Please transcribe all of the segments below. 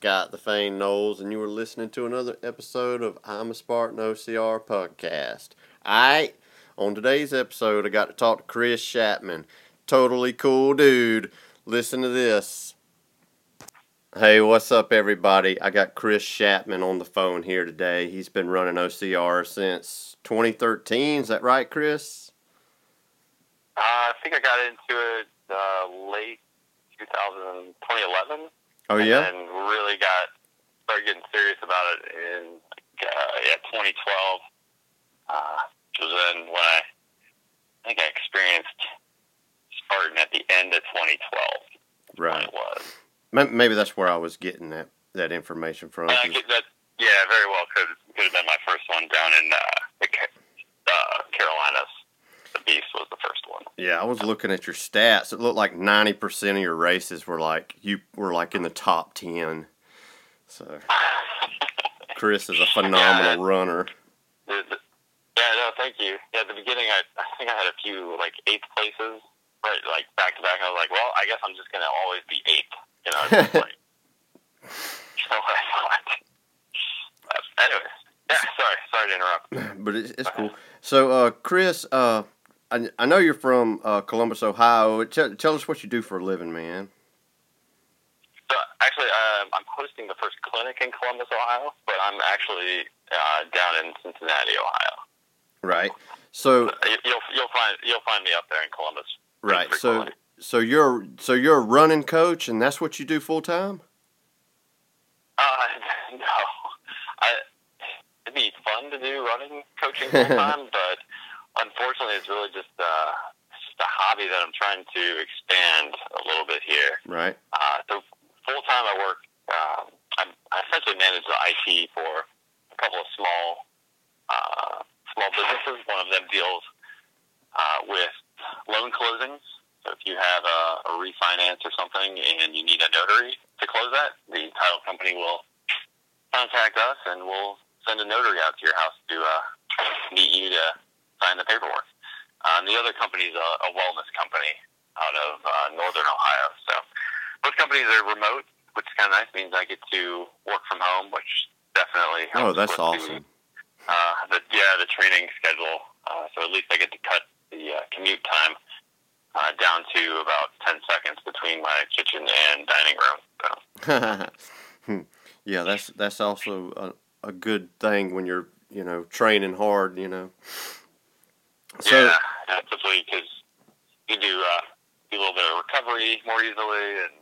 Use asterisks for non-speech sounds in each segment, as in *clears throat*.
Scott the Fane Knowles, and you are listening to another episode of I'm a Spartan OCR podcast. I, on today's episode, I got to talk to Chris Chapman. Totally cool dude. Listen to this. Hey, what's up, everybody? I got Chris Chapman on the phone here today. He's been running OCR since 2013. Is that right, Chris? Uh, I think I got into it uh, late 2000, 2011. Oh, yeah? And really got started getting serious about it in uh, yeah 2012. Uh, which was then when I, I think I experienced Spartan at the end of 2012. Right. it was. Maybe that's where I was getting that, that information from. And I 'cause- get that, yeah, very well could could have been my first one down in uh, the uh, Carolinas. The Beast was the first one. Yeah, I was looking at your stats. It looked like ninety percent of your races were like you were like in the top ten. So *laughs* Chris is a phenomenal Yeah. runner. The- the- Yeah, no, thank you. Yeah, at the beginning, I, I think I had a few like eighth places, right, like back to back. I was like, well, I guess I'm just gonna always be eighth. You know, just like *laughs* you know what I thought. But anyways, yeah. Sorry, sorry to interrupt. *laughs* But it's, it's cool. So uh, Chris, uh, I, I know you're from uh, Columbus, Ohio. Tell, tell us what you do for a living, man. So actually, um, I'm hosting the first clinic in Columbus, Ohio, but I'm actually uh, down in Cincinnati, Ohio. Right. So You- You'll you'll find you'll find me up there in Columbus. right. So so you're so you're a running coach, and that's what you do full time. Uh, *laughs* no. I, it'd be fun to do running coaching full time, *laughs* but unfortunately, it's really just uh, it's just a hobby that I'm trying to expand a little bit here. Right. Uh, so full time, I work. Um, I'm, I essentially manage the IT for a couple of small uh, small businesses. One of them deals uh, with loan closings. So if you have a, a refinance or something and you need a notary to close that, the title company will contact us and we'll send a notary out to your house to uh, meet you to sign the paperwork. Um, the other company is a, a wellness company out of uh, northern Ohio. So those companies are remote, which is kind of nice. Means I get to work from home, which definitely helps. Oh, that's awesome. The, uh, the, yeah, the training schedule. Uh, so at least I get to cut the uh, commute time uh, down to about 10 seconds between my kitchen and dining room. So, *laughs* Hmm. yeah, that's that's also a, a good thing when you're you know training hard. You know. So yeah, especially because you do uh, do a little bit of recovery more easily and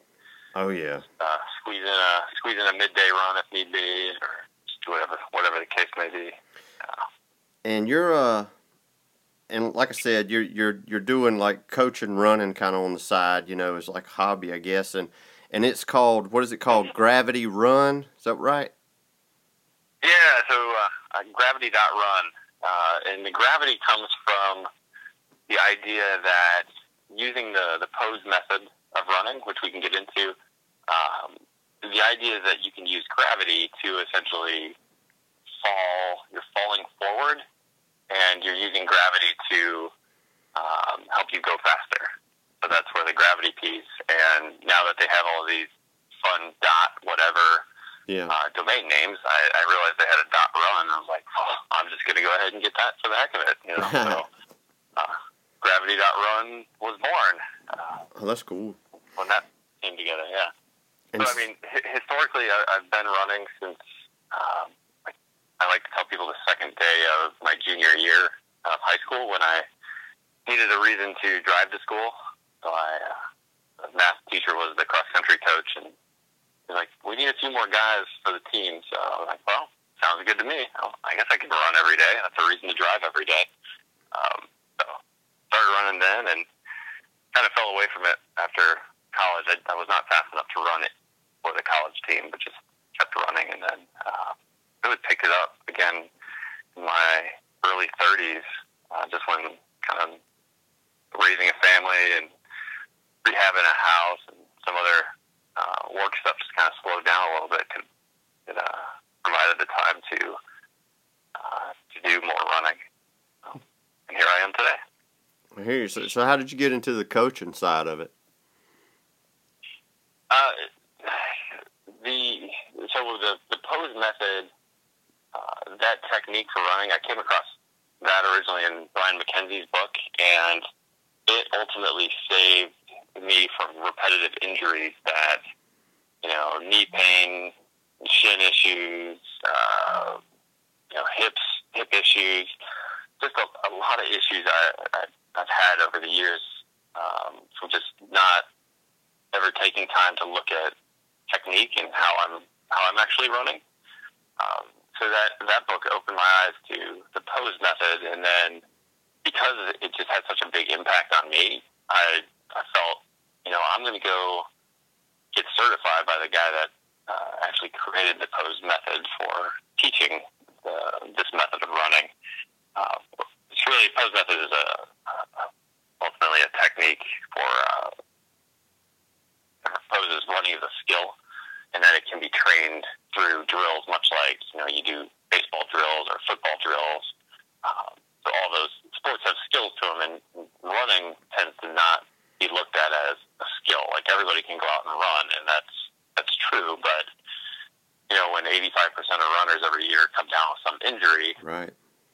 oh yeah, uh, squeeze in a squeeze in a midday run if need be, or just whatever whatever the case may be. Yeah. and you're uh, and like I said, you're you're you're doing like coaching, running kind of on the side. You know, as like hobby, I guess, and and it's called what is it called? Gravity Run. Is that right? Yeah, so uh, uh, gravity dot run, uh, and the gravity comes from the idea that using the the pose method of running, which we can get into, um, the idea is that you can use gravity to essentially fall. You're falling forward, and you're using gravity to um, help you go faster. So that's where the gravity piece. And now that they have all these fun dot whatever Yeah. uh, domain names, I, I realized they had a dot run. I was like, oh, I'm just going to go ahead and get that for the heck of it. You know, *laughs* so uh, Gravity dot run was born uh, Oh, that's cool. when that came together. Yeah. And So I mean, h- historically, I, I've been running since um, I, I like to tell people the second day of my junior year of high school when I needed a reason to drive to school. So I, uh, the math teacher was the cross country coach, and He's like, we need a few more guys for the team. So I'm like, well, sounds good to me. I guess I can run every day. That's a reason to drive every day. Um, so started running then and kind of fell away from it after college. I, I was not fast enough to run it for the college team, but just kept running and then uh, really picked it up again in my early 30s, uh, just when kind of raising a family and rehabbing a house and some other uh, work stuff just kind of slowed down a little bit. Could it uh, provided the time to uh, to do more running. and here I am today. Here, so, so how did you get into the coaching side of it? Uh, the so the the pose method, uh, that technique for running, I came across that originally in Brian MacKenzie's book, and it ultimately saved me from repetitive injuries that you know knee pain, shin issues, uh, you know hips hip issues, just a, a lot of issues I, I I've had over the years um, from just not ever taking time to look at technique and how I'm how I'm actually running. Um, so that that book opened my eyes to the pose method, and then because it just had such a big impact on me, I I felt you know I'm going to go get certified by the guy that uh, actually created the pose method for teaching the, this method of running. Uh, it's really pose method is a, a ultimately a technique for uh, poses running is a skill, and that it can be trained through drills, much like you know you do baseball drills or football drills. Um, so all those sports have skills to them, and running tends to not be looked at as a skill. Like everybody can go out and run, and that's that's true. But you know, when 85% of runners every year come down with some injury, Right.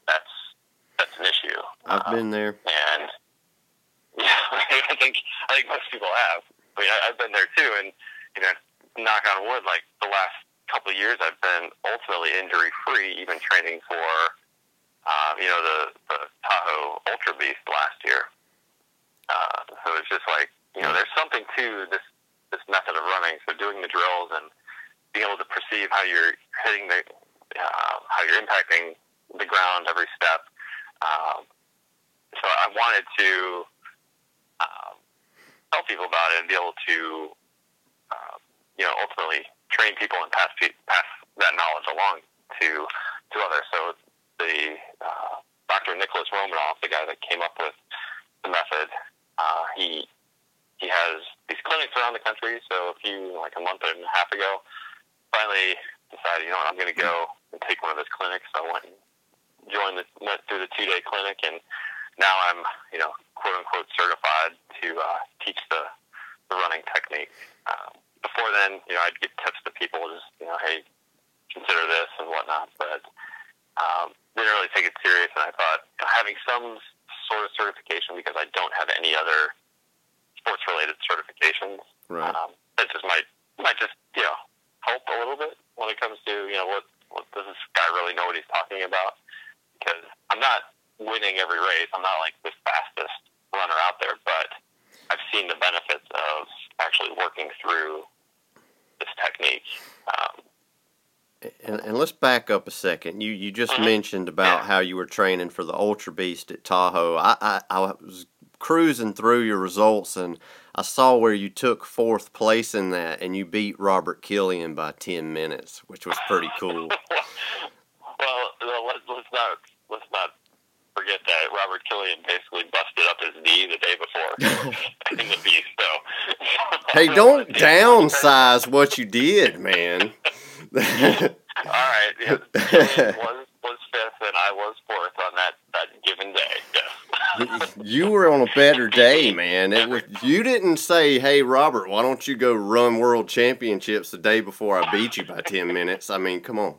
that's that's an issue. I've Um, been there. and *laughs* yeah, I think I think most people have. I mean, I, I've been there too, and you know, knock on wood, like the last couple of years, I've been ultimately injury free, even training for, uh, you know, the the Tahoe Ultra Beast last year. Uh, so it's just like you know, there's something to this this method of running. So doing the drills and being able to perceive how you're hitting the, uh, how you're impacting the ground every step. Um, so I wanted to um, tell people about it and be able to, uh, you know, ultimately train people and pass pe- pass that knowledge along to to others. So the uh, Dr. Nicholas Romanov, the guy that came up with the method, uh, he he has these clinics around the country. So a few like a month and a half ago, finally decided, you know, what, I'm going to go and take one of his clinics. So I went and joined the went through the two day clinic and now I'm, you know, quote unquote certified to uh, teach the, the running technique. Um, before then, you know, I'd give tips to people, just you know, hey, consider this and whatnot, but um, didn't really take it serious. And I thought having some sort of certification because I don't have any other sports related certifications, Right. um, that just might might just you know help a little bit when it comes to you know what what does this guy really know what he's talking about? Because I'm not winning every race. I'm not like the fastest runner out there, but I've seen the benefits of actually working through this technique. Um, And, and let's back up a second. You you just Mhm. mentioned about how you were training for the Ultra Beast at Tahoe. I, I I was cruising through your results and I saw where you took fourth place in that and you beat Robert Killian by ten minutes, which was pretty cool. *laughs* well, let's, let's not let's not forget that Robert Killian basically busted up his knee the day before *laughs* in the beast. So hey, don't *laughs* downsize what you did, man. All right, yeah, *laughs* was was fifth, and I was fourth on that that given day. Yes. you were on a better day, man. It was you didn't say, "Hey, Robert, why don't you go run World Championships the day before I beat you by ten minutes?" I mean, come on.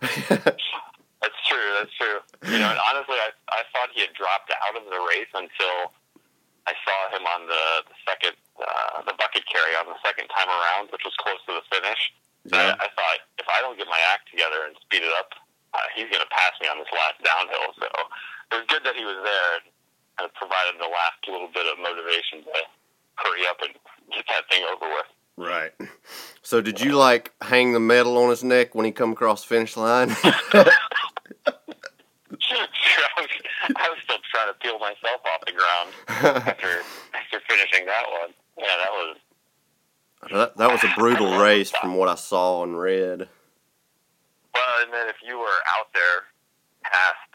That's true. That's true. You know, and honestly, I I thought he had dropped out of the race until I saw him on the, the second uh, the bucket carry on the second time around, which was close to the finish. Yeah. I, I thought if I don't get my act together and speed it up, uh, he's going to pass me on this last downhill. So it was good that he was there and kind of provided the last little bit of motivation to hurry up and get that thing over with. Right. So, did you like hang the medal on his neck when he come across the finish line? I, was, I was still trying to peel myself off the ground after after finishing that one. Yeah, that That, that was a brutal race from what I saw and read. Well, and then if you were out there past,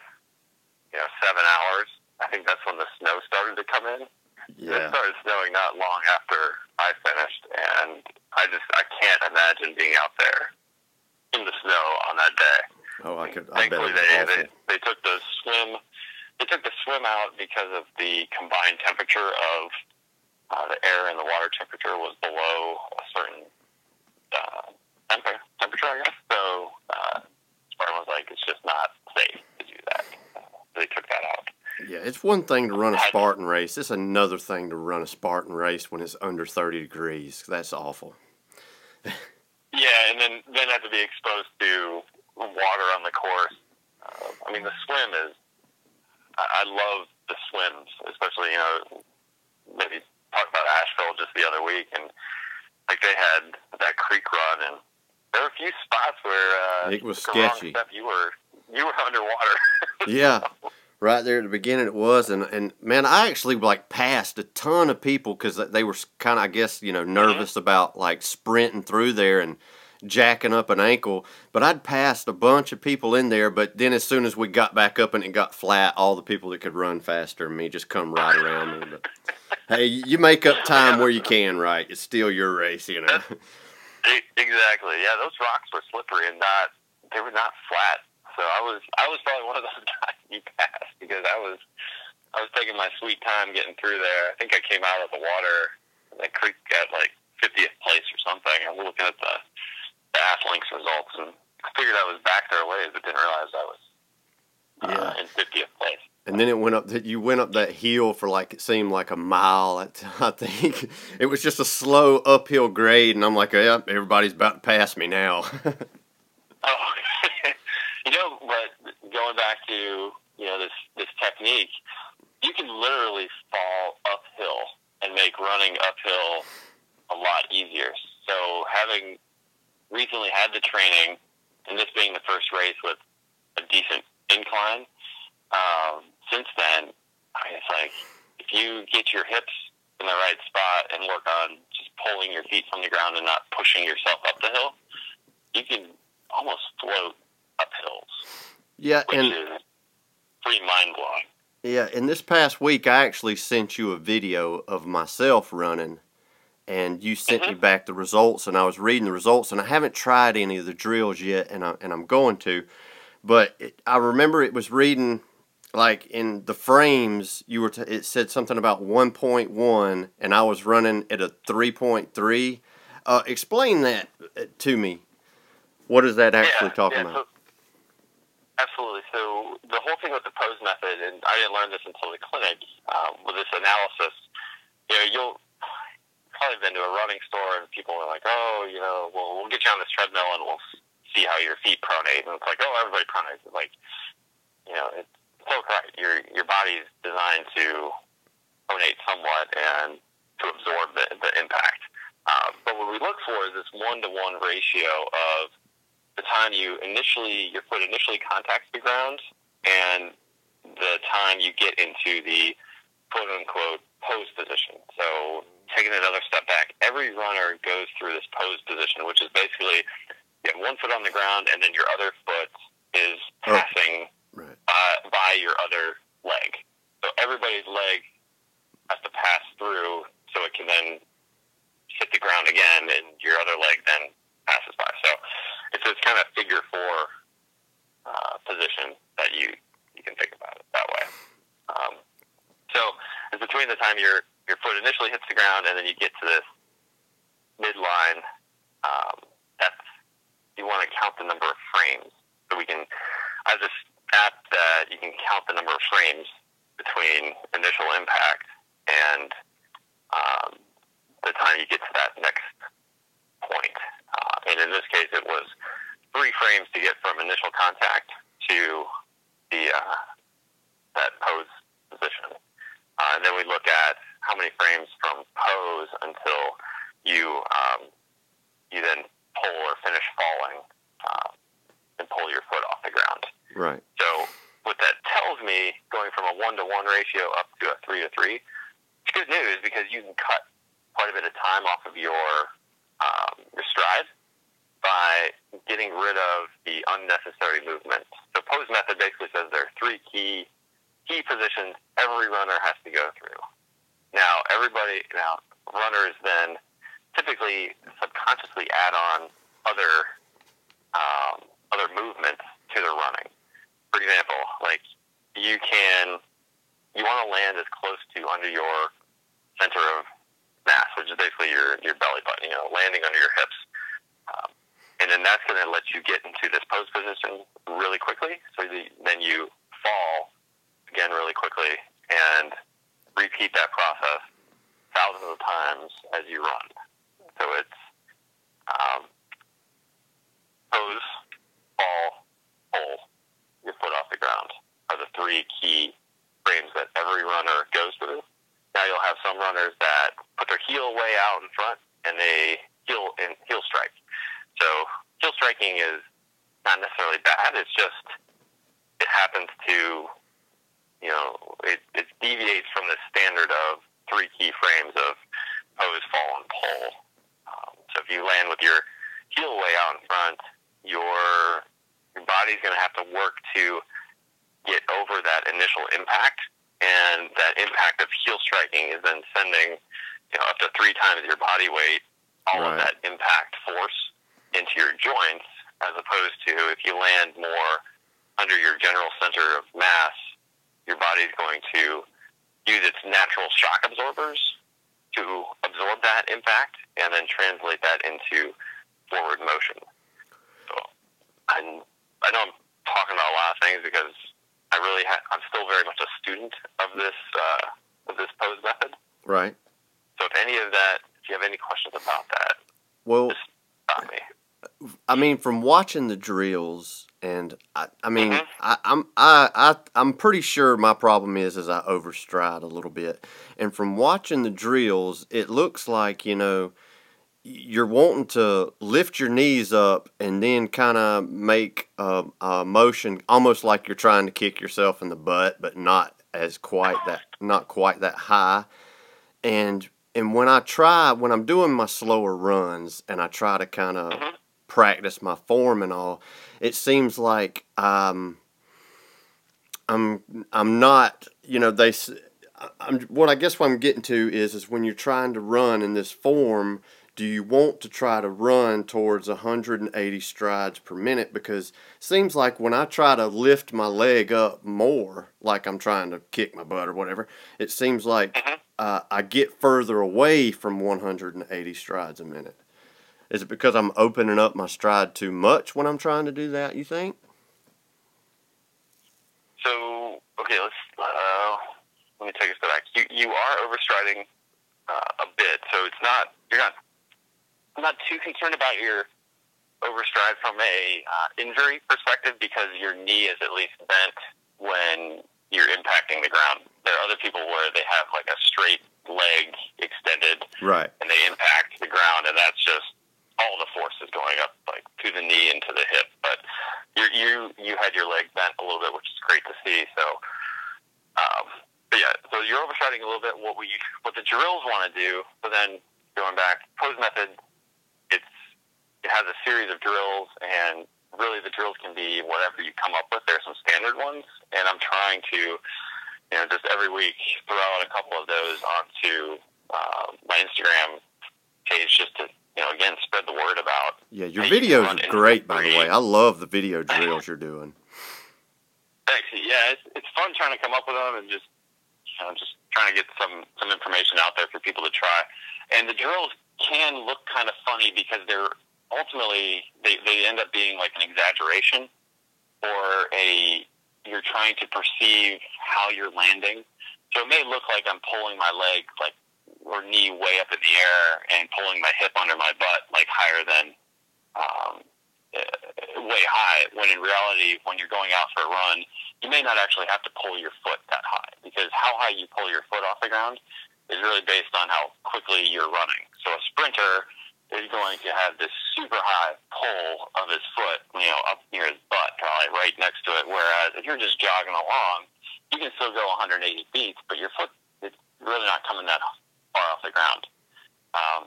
you know, seven hours, I think that's when the snow started to come in. It started snowing not long after I finished, and I just I can't imagine being out there in the snow on that day. Oh, I could. I bet Thankfully, was they, they they took the swim they took the swim out because of the combined temperature of uh, the air and the water temperature was below a certain uh, temper, temperature, I guess. So uh, Spartan was like, it's just not safe to do that. Uh, they took that out. Yeah, it's one thing to run a Spartan race. It's another thing to run a Spartan race when it's under 30 degrees. That's awful. Yeah, and then then have to be exposed to water on the course. Uh, I mean, the swim is. I, I love the swims, especially you know maybe talk about Asheville just the other week, and like they had that creek run, and there were a few spots where uh, It was sketchy. Step, you were you were *laughs* underwater. *laughs* Yeah, right there at the beginning it was, and and man, I actually like passed a ton of people because they were kind of, I guess, you know, nervous about like sprinting through there and jacking up an ankle. But I'd passed a bunch of people in there, but then as soon as we got back up and it got flat, all the people that could run faster than me just come right around me. But *laughs* hey, you make up time where you can, right? It's still your race, you know. Exactly. Yeah, those rocks were slippery and not they were not flat. So I was I was probably one of those *laughs* guys you passed because I was I was taking my sweet time getting through there. I think I came out of the water and that creek at like 50th place or something. I was looking at the, the Athlinks results and I figured I was back there a ways, but didn't realize I was uh, Yeah. in 50th place. And then it went up that you went up that hill for like it seemed like a mile. I *laughs* think it was just a slow uphill grade, and I'm like, yeah, everybody's about to pass me now. *laughs* Oh, *laughs* you know, but going back to you know this this technique, you can literally fall uphill and make running uphill a lot easier. So having recently had the training, and this being the first race with a decent incline, um, since then, I mean, it's like if you get your hips in the right spot and work on just pulling your feet from the ground and not pushing yourself up the hill, you can almost float up hills, yeah, which and is pretty mind blowing. yeah, and this past week I actually sent you a video of myself running, and you sent me mm-hmm. back the results, and I was reading the results, and I haven't tried any of the drills yet, and I and I'm going to, but it, I remember it was reading like in the frames you were t- it said something about 1.1 and i was running at a 3.3 uh, explain that uh, to me what is that actually talking yeah, about So, absolutely. So the whole thing with the pose method, and I didn't learn this until the clinic, um, with this analysis, you know, you'll probably been to a running store and people are like, oh, you know, well, we'll get you on this treadmill and we'll see how your feet pronate. And it's like, oh, everybody pronates. It's like, you know, it's so correct. Your, your body's designed to pronate somewhat and to absorb the, the impact. Um, but what we look for is this one-to-one ratio of the time you initially your foot initially contacts the ground and the time you get into the quote unquote pose position. So taking another step back, every runner goes through this pose position, which is basically you have one foot on the ground and then your other foot is Oh. Right uh, by your other leg. So everybody's leg has to pass through so it can then hit the ground again and your other leg then passes by. So it's this kind of figure four uh, position that you, you can think about it that way. Um, so it's between the time your, your foot initially hits the ground and then you get to this midline, um, that's, you want to count the number of frames. So we can, I you can count the number of frames between initial impact and um, the time you get to that next point. Uh, and in this case, it was three frames to get from initial contact to the uh, that pose position. Uh, and then we look at how many frames from pose until you um, you then pull or finish falling uh, and pull your foot off the ground. right So what that tells me, going from a one to one ratio up to a three to three, it's good news because you can cut quite a bit of time off of your um, your stride by getting rid of the unnecessary movement. So pose method basically says there are three key key positions every runner has to go through. Now everybody now runners then typically subconsciously add on other um, other movements to their running. For example, like you can you want to land as close to under your center of mass, which is basically your your belly button. You know, landing under your hips. Um, and then that's going to let you get into this pose position really quickly. So the, then you fall again really quickly and repeat that process thousands of times as you run. So it's um, pose, fall, pull your foot off the ground are the three key frames that every runner goes through. Now you'll have some runners that put their heel way out in front and they heel and heel strike. So heel striking is not necessarily bad. It's just it happens to you know it, it deviates from the standard of three key frames of pose, fall, and pull. Um, so if you land with your heel way out in front, your your body's going to have to work to get over that initial impact, and that impact of heel striking is then sending you know up to three times your body weight, all Right. of that impact force into your joints, as opposed to if you land more under your general center of mass, your body's going to use its natural shock absorbers to absorb that impact and then translate that into forward motion. So I'm, I know I'm talking about a lot of things because I really ha- I'm still very much a student of this uh, of this pose method. Right. So if any of that, if you have any questions about that, Well, just stop me. I mean, from watching the drills, and I, I mean, Mhm. I, I'm I, I I'm pretty sure my problem is is I overstride a little bit, and from watching the drills, it looks like you know you're wanting to lift your knees up and then kind of make a, a motion almost like you're trying to kick yourself in the butt, but not as quite that not quite that high, and and when I try when I'm doing my slower runs and I try to kind of Mhm. practice my form and all, it seems like um, I'm I'm not you know they I'm what I guess what I'm getting to is is when you're trying to run in this form, do you want to try to run towards 180 strides per minute? Because it seems like when I try to lift my leg up more, like I'm trying to kick my butt or whatever, it seems like Mhm. uh, I get further away from 180 strides a minute. Is it because I'm opening up my stride too much when I'm trying to do that? You think? So okay, let's uh, let me take a step back. You you are overstriding uh, a bit, so it's not you're not I'm not too concerned about your overstride from a uh, injury perspective because your knee is at least bent when you're impacting the ground. There are other people where they have like a straight leg extended Right. and they impact the ground, and that's just all the force is going up like to the knee and to the hip. But you you you had your leg bent a little bit, which is great to see. So, um, but yeah, so you're overstriding a little bit. What we what the drills want to do. but then going back, pose method, it has a series of drills, and really the drills can be whatever you come up with. There are some standard ones, and I'm trying to you know, just every week throw out a couple of those onto uh, my Instagram page just to, you know, again, spread the word about. Yeah, your videos are great, by the way. I love the video *laughs* drills you're doing. Thanks. Yeah, it's, it's fun trying to come up with them and just, you know, just trying to get some, some information out there for people to try. And the drills can look kind of funny because they're ultimately, they, they end up being like an exaggeration or a, you're trying to perceive how you're landing. So it may look like I'm pulling my leg like or knee way up in the air and pulling my hip under my butt like higher than um, uh, way high. When in reality, when you're going out for a run, you may not actually have to pull your foot that high because how high you pull your foot off the ground is really based on how quickly you're running. So a sprinter is going to have this super high pull of his foot, you know, up near his butt, probably right next to it. Whereas if you're just jogging along, you can still go 180 feet, but your foot is really not coming that far off the ground. Um,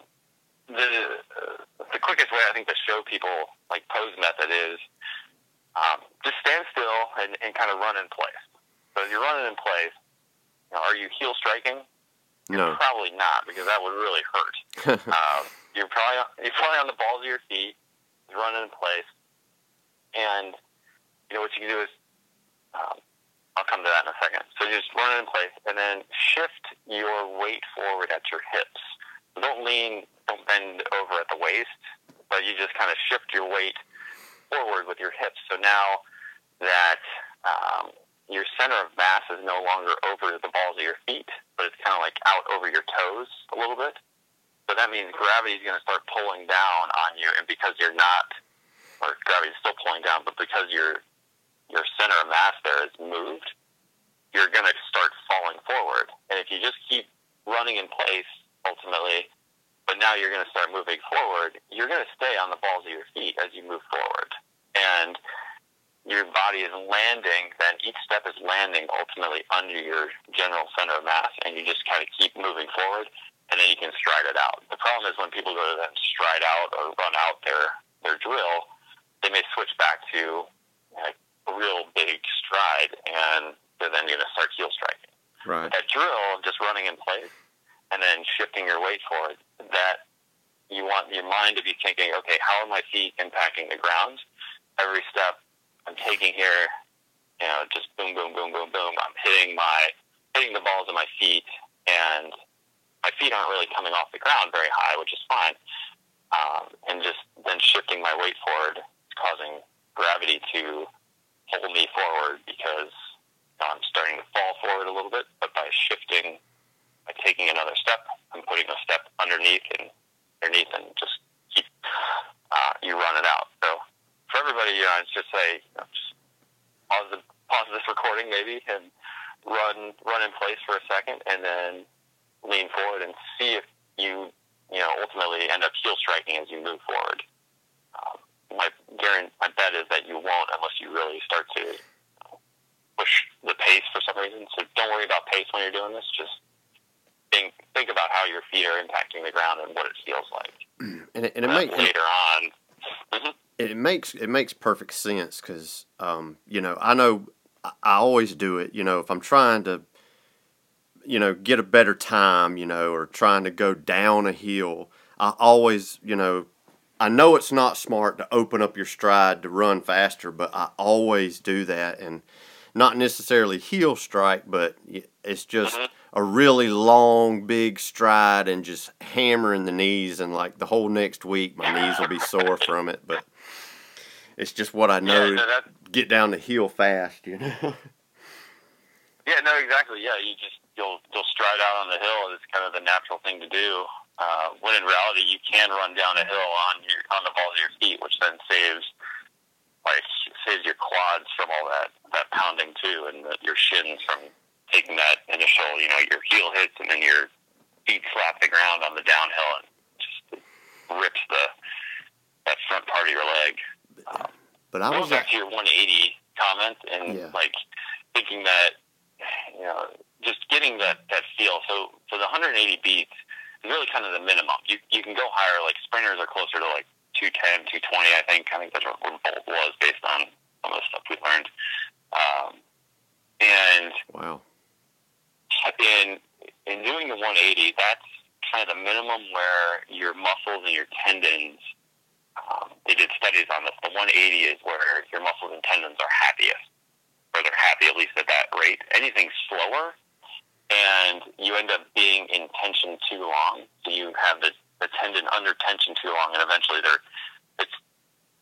the quickest way I think to show people like pose method is um, just stand still and, and kind of run in place. So if you're running in place, you know, are you heel striking? No. Probably not because that would really hurt. *laughs* um, you're probably you're probably on the balls of your feet, running in place, and you know what you can do is um, I'll come to that in a second. So just run it in place and then shift your weight forward at your hips. Don't lean, don't bend over at the waist, but you just kind of shift your weight forward with your hips. So now that um, your center of mass is no longer over the balls of your feet, but it's kind of like out over your toes a little bit. So that means gravity is going to start pulling down on you, and because you're not, or gravity is still pulling down, but because you're your center of mass there is moved, you're going to start falling forward. And if you just keep running in place, ultimately, but now you're going to start moving forward, you're going to stay on the balls of your feet as you move forward. And your body is landing, then each step is landing ultimately under your general center of mass, and you just kind of keep moving forward, and then you can stride it out. The problem is when people go to then stride out or run out their, their drill, they may switch back to like, a real big stride, and they're then going to start heel striking. Right. That drill, just running in place and then shifting your weight forward, that you want your mind to be thinking, okay, how are my feet impacting the ground? Every step I'm taking here, you know, just boom, boom, boom, boom, boom. I'm hitting my hitting the balls of my feet, and my feet aren't really coming off the ground very high, which is fine. Um, and just then shifting my weight forward, causing gravity to hold me forward because I'm starting to fall forward a little bit, but by shifting, by taking another step, I'm putting a step underneath and underneath and just keep, uh, you run it out. So for everybody, you know, it's just say, you know, just pause, the, pause this recording maybe and run, run in place for a second and then lean forward and see if you, you know, ultimately end up heel striking as you move forward. Um, my guarantee, my bet is that you won't unless you really start to push the pace for some reason. So don't worry about pace when you're doing this. Just think think about how your feet are impacting the ground and what it feels like. *clears throat* And it, and it Uh, makes later on. hmm it makes it makes perfect sense because um, you know I know I always do it. You know if I'm trying to you know get a better time, you know, or trying to go down a hill, I always you know I know it's not smart to open up your stride to run faster, but I always do that and not necessarily heel strike, but it's just Mhm. a really long, big stride and just hammering the knees. And like the whole next week, my knees will be sore from it. But it's just what I know. Yeah, no, that, Get down the hill fast, you know. *laughs* yeah, no, exactly. Yeah, you just you'll you'll stride out on the hill. It's kind of the natural thing to do. Uh, when in reality, you can run down a hill on your on the balls of your feet, which then saves like saves your quads from all that that pounding too, and the, your shins from taking that initial, you know, your heel hits and then your feet slap the ground on the downhill and just rips the that front part of your leg. But I was back to your 180 comment and Yeah. like thinking that you know just getting that that feel. So so the 180 beats is really kind of the minimum. You you can go higher. Like sprinters are closer to like 210, 220. I think I think that's what Bolt was based on some of the stuff we learned. Um, and wow. in in doing the 180, that's kind of the minimum where your muscles and your tendons. Um, they did studies on this. The 180 is where your muscles and tendons are happiest, or they're happy at least at that rate. Anything slower, and you end up being in tension too long. So you have the, the tendon under tension too long, and eventually they're it's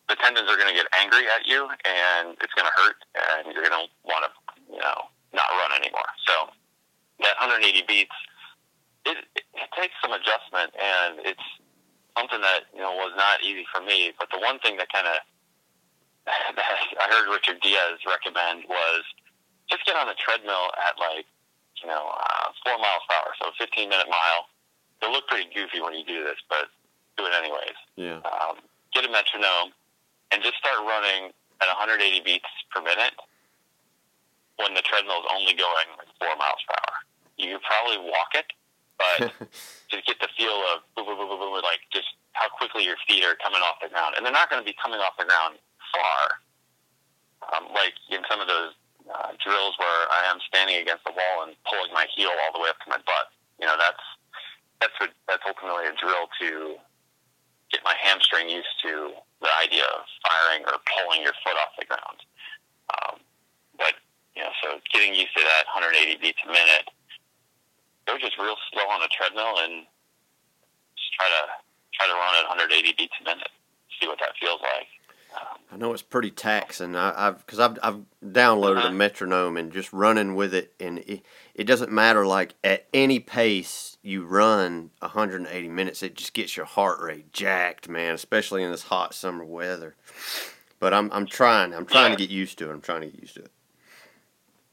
the tendons are going to get angry at you, and it's going to hurt, and you're going to want to you know not run anymore. So that 180 beats, it, it, it takes some adjustment, and it's something that you know was not easy for me. But the one thing that kind of *laughs* that I heard Richard Diaz recommend was just get on the treadmill at like you know uh, four miles per hour, so a 15 minute mile. It'll look pretty goofy when you do this, but do it anyways. Yeah. Um, get a metronome and just start running at 180 beats per minute when the treadmill is only going like four miles per hour. You could probably walk it, but *laughs* just get the feel of boom, boom, boom, boom, boom, like just how quickly your feet are coming off the ground, and they're not going to be coming off the ground far, um, like in some of those uh, drills where I am standing against the wall and pulling my heel all the way up to my butt. You know, that's that's what, that's ultimately a drill to get my hamstring used to the idea of firing or pulling your foot off the ground. Um, but you know, so getting used to that 180 beats a minute, go just real slow on the treadmill and just try to try to run at 180 beats a minute. See what that feels like. I know it's pretty taxing. I, have because I've I've downloaded uh-huh. a metronome and just running with it, and it, it doesn't matter. Like at any pace you run 180 minutes, it just gets your heart rate jacked, man. Especially in this hot summer weather. But I'm I'm trying. I'm trying yeah. to get used to it. I'm trying to get used to it.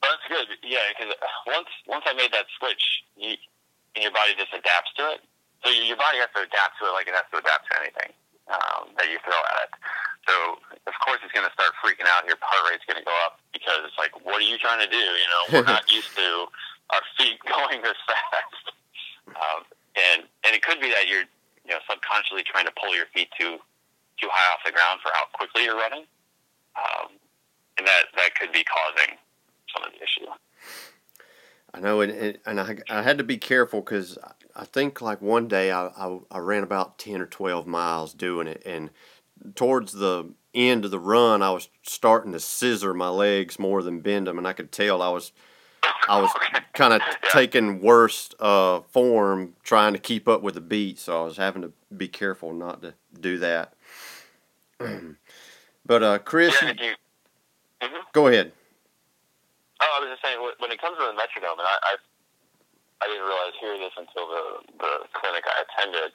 Well, that's good. Yeah, because once once I made that switch, you, and your body just adapts to it. So your body has to adapt to it like it has to adapt to anything um, that you throw at it. So of course it's going to start freaking out. Your heart rate's going to go up because it's like, what are you trying to do? You know, we're not *laughs* used to our feet *laughs* going this fast. Um, and and it could be that you're you know subconsciously trying to pull your feet too too high off the ground for how quickly you're running, um, and that that could be causing some of the issue. I know, and and I, I had to be careful because I think like one day I, I, I ran about ten or twelve miles doing it, and towards the end of the run, I was starting to scissor my legs more than bend them, and I could tell I was I was kind of taking worse uh, form trying to keep up with the beat, so I was having to be careful not to do that. *clears throat* but uh, Chris, yeah, you, mm-hmm. go ahead. Oh, I was just saying when it comes to the metronome, and I, I I didn't realize hear this until the the clinic I attended.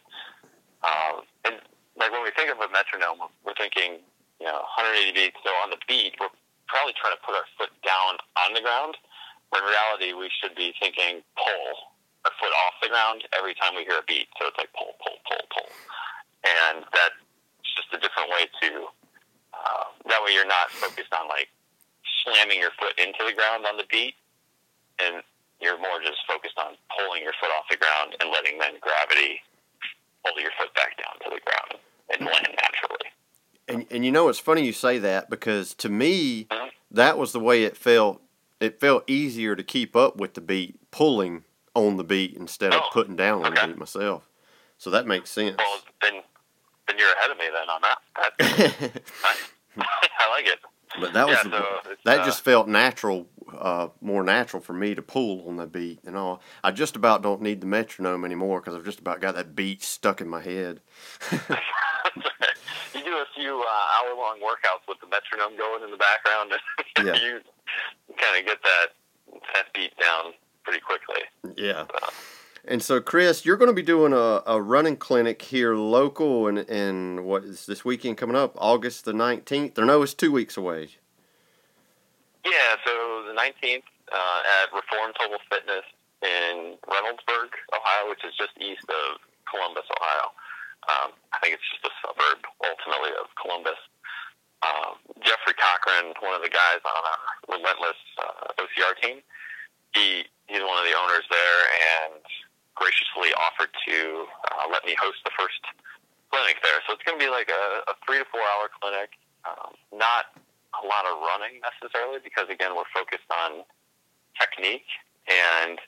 Um, and like when we think of a metronome, we're thinking you know 180 beats. So on the beat, we're probably trying to put our foot down on the ground. When in reality, we should be thinking pull our foot off the ground every time we hear a beat. So it's like pull, pull, pull, pull, and that's just a different way to. Uh, that way, you're not focused on like slamming your foot into the ground on the beat, and you're more just focused on pulling your foot off the ground and letting then gravity pull your foot back down to the ground and land naturally. And and you know it's funny you say that because to me mm-hmm. that was the way it felt. It felt easier to keep up with the beat, pulling on the beat instead of oh, putting down on okay. the beat myself. So that makes sense. Well, then then you're ahead of me then on that. That *laughs* *laughs* I like it. But that was yeah, the, so that uh, just felt natural, uh, more natural for me to pull on the beat and all. I just about don't need the metronome anymore because I've just about got that beat stuck in my head. *laughs* you do a few uh, hour long workouts with the metronome going in the background, and *laughs* yeah. you kind of get that that beat down pretty quickly. Yeah. So. And so, Chris, you're going to be doing a, a running clinic here local and, and what is this weekend coming up? August the 19th? Or no, it's two weeks away. Yeah, so the 19th uh, at Reform Total Fitness in Reynoldsburg, Ohio, which is just east of Columbus, Ohio. Um, I think it's just a suburb, ultimately, of Columbus. Um, Jeffrey Cochran, one of the guys on our Relentless uh, OCR team, he he's one of the owners there, and graciously offered to uh, let me host the first clinic there. So it's going to be like a, a three to four hour clinic. Um, not a lot of running necessarily because again we're focused on technique and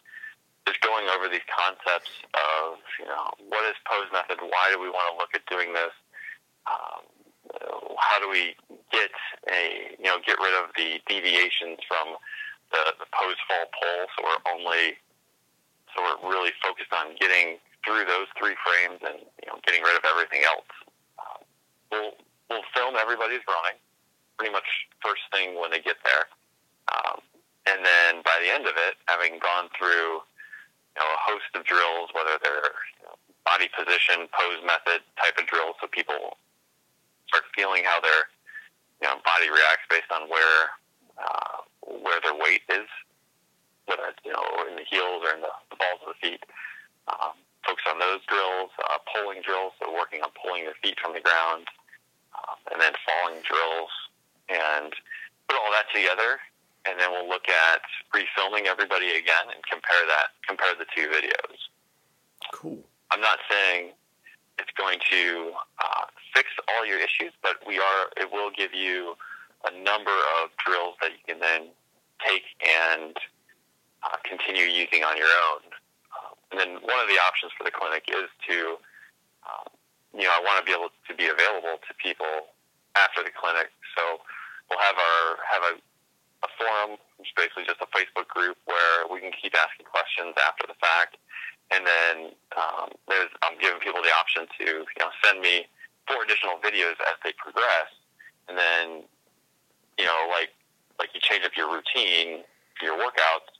just going over these concepts of you know what is pose method, why do we want to look at doing this, um, how do we get a you know get rid of the deviations from the, the pose fall pull so we're only so we're really focused on getting through those three frames and you know getting rid of everything else. Uh, we'll we'll film everybody's running pretty much first thing when they get there, um, and then by the end of it, having gone through you know a host of drills, whether they're you know, body position, pose method type of drills, so people start feeling how their you know body reacts based on where uh, where their weight is whether it's you know in the heels or in the, the balls of the feet. Um, focus on those drills, uh, pulling drills, so working on pulling your feet from the ground, um, and then falling drills, and put all that together, and then we'll look at refilming everybody again and compare that, compare the two videos. Cool. I'm not saying it's going to uh, fix all your issues, but we are. It will give you a number of drills that you can then take and continue using on your own. Um, and then one of the options for the clinic is to, um, you know, I want to be able to be available to people after the clinic. So we'll have our have a, a forum, which is basically just a Facebook group where we can keep asking questions after the fact. And then um, there's, I'm giving people the option to you know send me four additional videos as they progress, and then you know like like you change up your routine your workouts.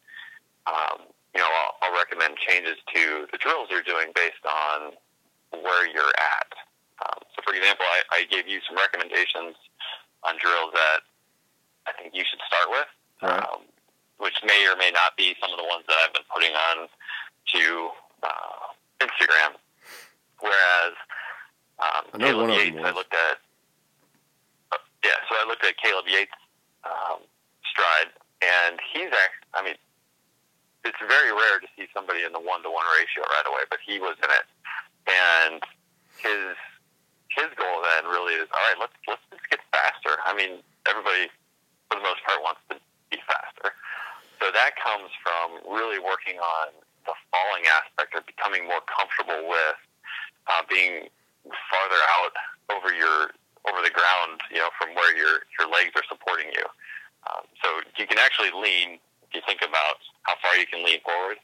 Um, you know, I'll, I'll recommend changes to the drills you're doing based on where you're at. Um, so, for example, I, I gave you some recommendations on drills that I think you should start with, Right. um, which may or may not be some of the ones that I've been putting on to uh, Instagram. Whereas um, I Caleb one of them Yates, I looked at. Uh, yeah, so I looked at Caleb Yates' um, stride, and he's act I mean, it's very rare to see somebody in the one to one ratio right away, but he was in it, and his his goal then really is all right. Let's let's just get faster. I mean, everybody for the most part wants to be faster, so that comes from really working on the falling aspect of becoming more comfortable with uh, being farther out over your over the ground, you know, from where your your legs are supporting you. Um, so you can actually lean. If you think about how far you can lean forward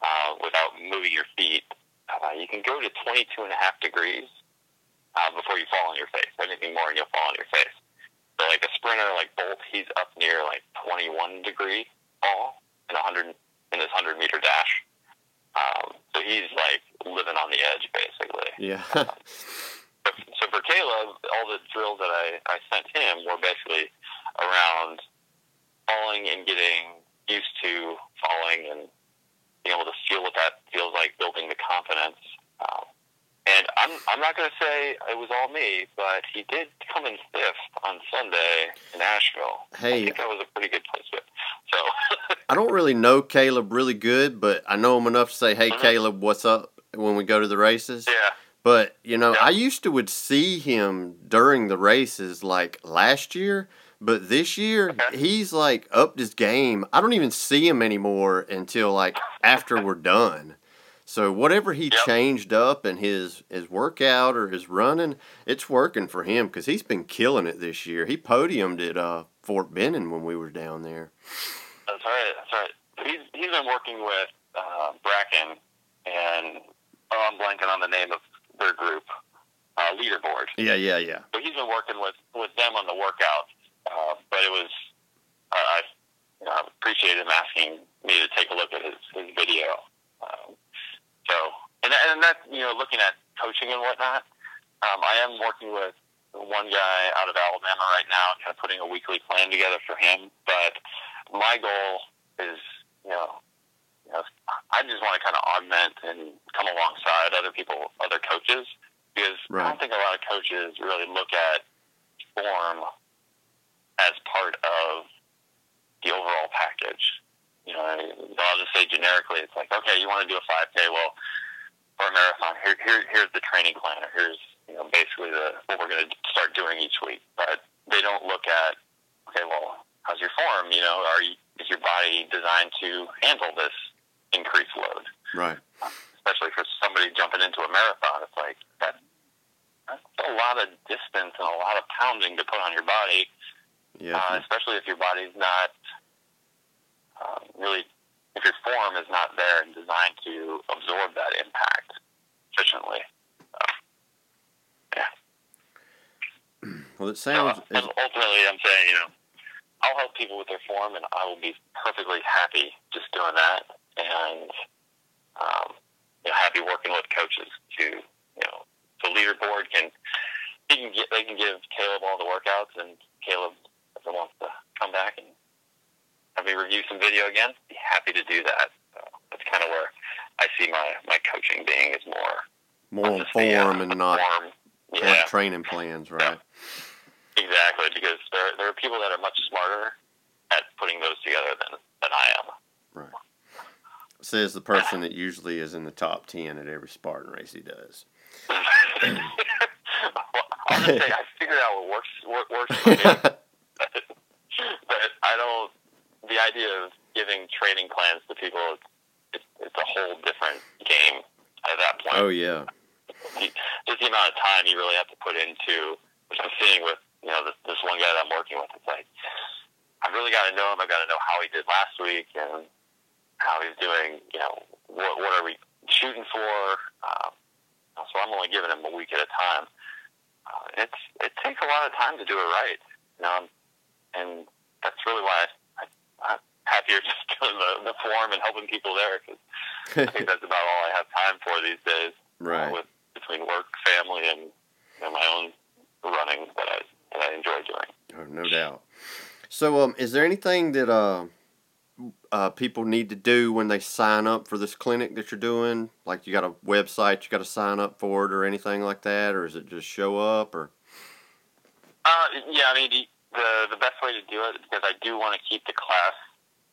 uh, without moving your feet, uh, you can go to 22 and a half degrees uh, before you fall on your face. Anything more, and you'll fall on your face. So like a sprinter, like Bolt, he's up near like 21 degree fall in 100 in his 100 meter dash. Um, so he's like living on the edge, basically. Yeah. *laughs* So for Caleb, all the drills that I, I sent him were basically around falling and getting used to falling and being able to feel what that feels like, building the confidence. Um, and I'm I'm not going to say it was all me, but he did come in fifth on Sunday in Nashville. I think that was a pretty good placement. So *laughs* I don't really know Caleb really good, but I know him enough to say, "Hey, Mhm. Caleb, what's up?" When we go to the races. yeah, But you know, Yeah. I used to would see him during the races like last year, but this year Okay. he's like upped his game. I don't even see him anymore until like after we're done. So whatever he Yep. changed up in his his workout or his running, it's working for him because he's been killing it this year. He podiumed at uh, Fort Benning when we were down there. that's right. That's right. He's he's been working with uh, Bracken and oh, I'm blanking on the name of their group, uh, Leaderboard. Yeah, yeah, yeah. So he's been working with, with them on the workouts, uh, but it was I, I you know, I appreciate him asking me to take a look at his, his video. Um, so and and that you know looking at coaching and whatnot, um, I am working with one guy out of Alabama right now, kind of putting a weekly plan together for him. But my goal is you know. You know, I just want to kind of augment and come alongside other people, other coaches, because I don't think a lot of coaches really look at form as part of the overall package. You know, I'll just say generically, it's like, okay, you want to do a 5K, well, or a marathon, here, here, here's the training plan, or here's, you know, basically the what we're going to start doing each week. But they don't look at, okay, well, how's your form? You know, are you, is your body designed to handle this increased load? Right. especially for somebody jumping into a marathon. It's like that, that's a lot of distance and a lot of pounding to put on your body, Yeah. uh, especially if your body's not uh, really, if your form is not there and designed to absorb that impact efficiently. well, it So, sounds. and ultimately, I'm saying, you know, I'll help people with their form, and I will be perfectly happy just doing that, and um, you know, happy working with coaches to, you know, the leaderboard can he can get they can give Caleb all the workouts, and Caleb if he wants to come back and have me review some video again, be happy to do that. So that's kind of where I see my my coaching being is more more on form and not form. Yeah, training plans, right? Exactly, because there there are people that are much smarter at putting those together than than I am. Right. Says the person that usually is in the top ten at every Spartan race he does. well, I'll just say I figured out what works what works for me, *laughs* but I don't. The idea of giving training plans to people, it's, it's, a whole different game at that point. oh yeah. just the amount of time you really have to put into, which I'm seeing with you know this, this one guy that I'm working with. It's like I've really got to know him. I've got to know how he did last week and how he's doing. You know what what are we shooting for? Um, so I'm only giving him a week at a time. Uh, it's it takes a lot of time to do it right. You know, and that's really why I, happier *laughs* just doing the, the form and helping people there because I think that's about all I have time for these days. uh, right. with between work, family, and know, my own running that I that I enjoy doing. Oh, no doubt. So, um, is there anything that uh, uh, people need to do when they sign up for this clinic that you're doing? Like, you got a website you got to sign up for it, or anything like that, or is it just show up, or? Uh, yeah, I mean the, the the best way to do it because I do want to keep the class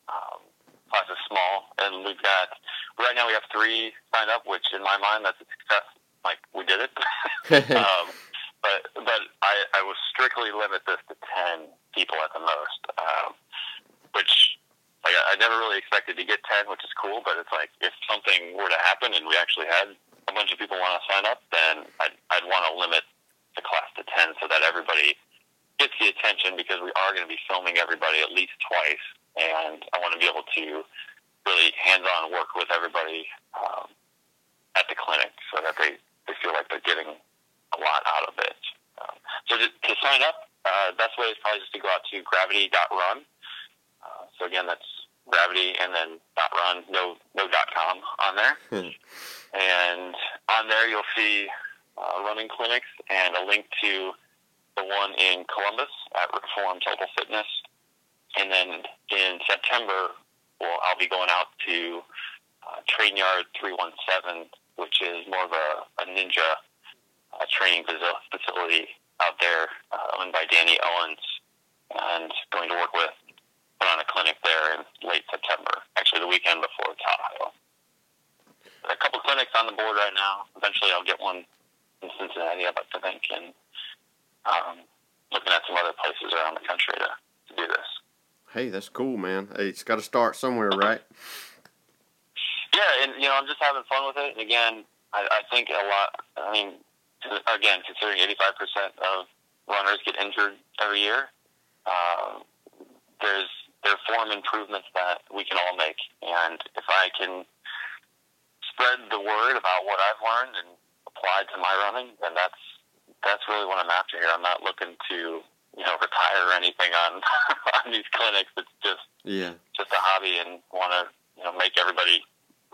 um, classes small, and we've got right now we have three signed up, which in my mind that's a success. Like we did it. *laughs* um, but but I, I will strictly limit this to ten people at the most, um, which like I, I never really expected to get ten, which is cool. But it's like if something were to happen and we actually had a bunch of people want to sign up, then I'd, I'd want to limit the class to ten so that everybody gets the attention because we are going to be filming everybody at least twice, and I want to be able to really hands-on work with everybody um, at the clinic so that they, they feel like they're getting a lot out of it. Um, so to, to sign up, uh, best way is probably just to go out to gravity.run. Uh, so again, that's gravity and then dot .run, no, no dot .com on there. and on there you'll see uh, running clinics and a link to the one in Columbus at Reform Total Fitness. And then in September, well, I'll be going out to uh, Train Yard 317, which is more of a, a ninja uh, training faci- facility out there uh, owned by Danny Owens and going to work with put on a clinic there in late September, actually the weekend before Tahoe. A couple clinics on the board right now. Eventually I'll get one in Cincinnati, I'd like to think, and um, looking at some other places around the country to, to do this. Hey, that's cool, man. Hey, it's got to start somewhere, right? Yeah, and you know, I'm just having fun with it. And again, I, I think a lot. I mean, again, considering 85% of runners get injured every year, uh, there's there are form improvements that we can all make. And if I can spread the word about what I've learned and applied to my running, then that's that's really what I'm after here. I'm not looking to you know retire or anything on on these clinics. It's just Yeah. just a hobby and want to you know make everybody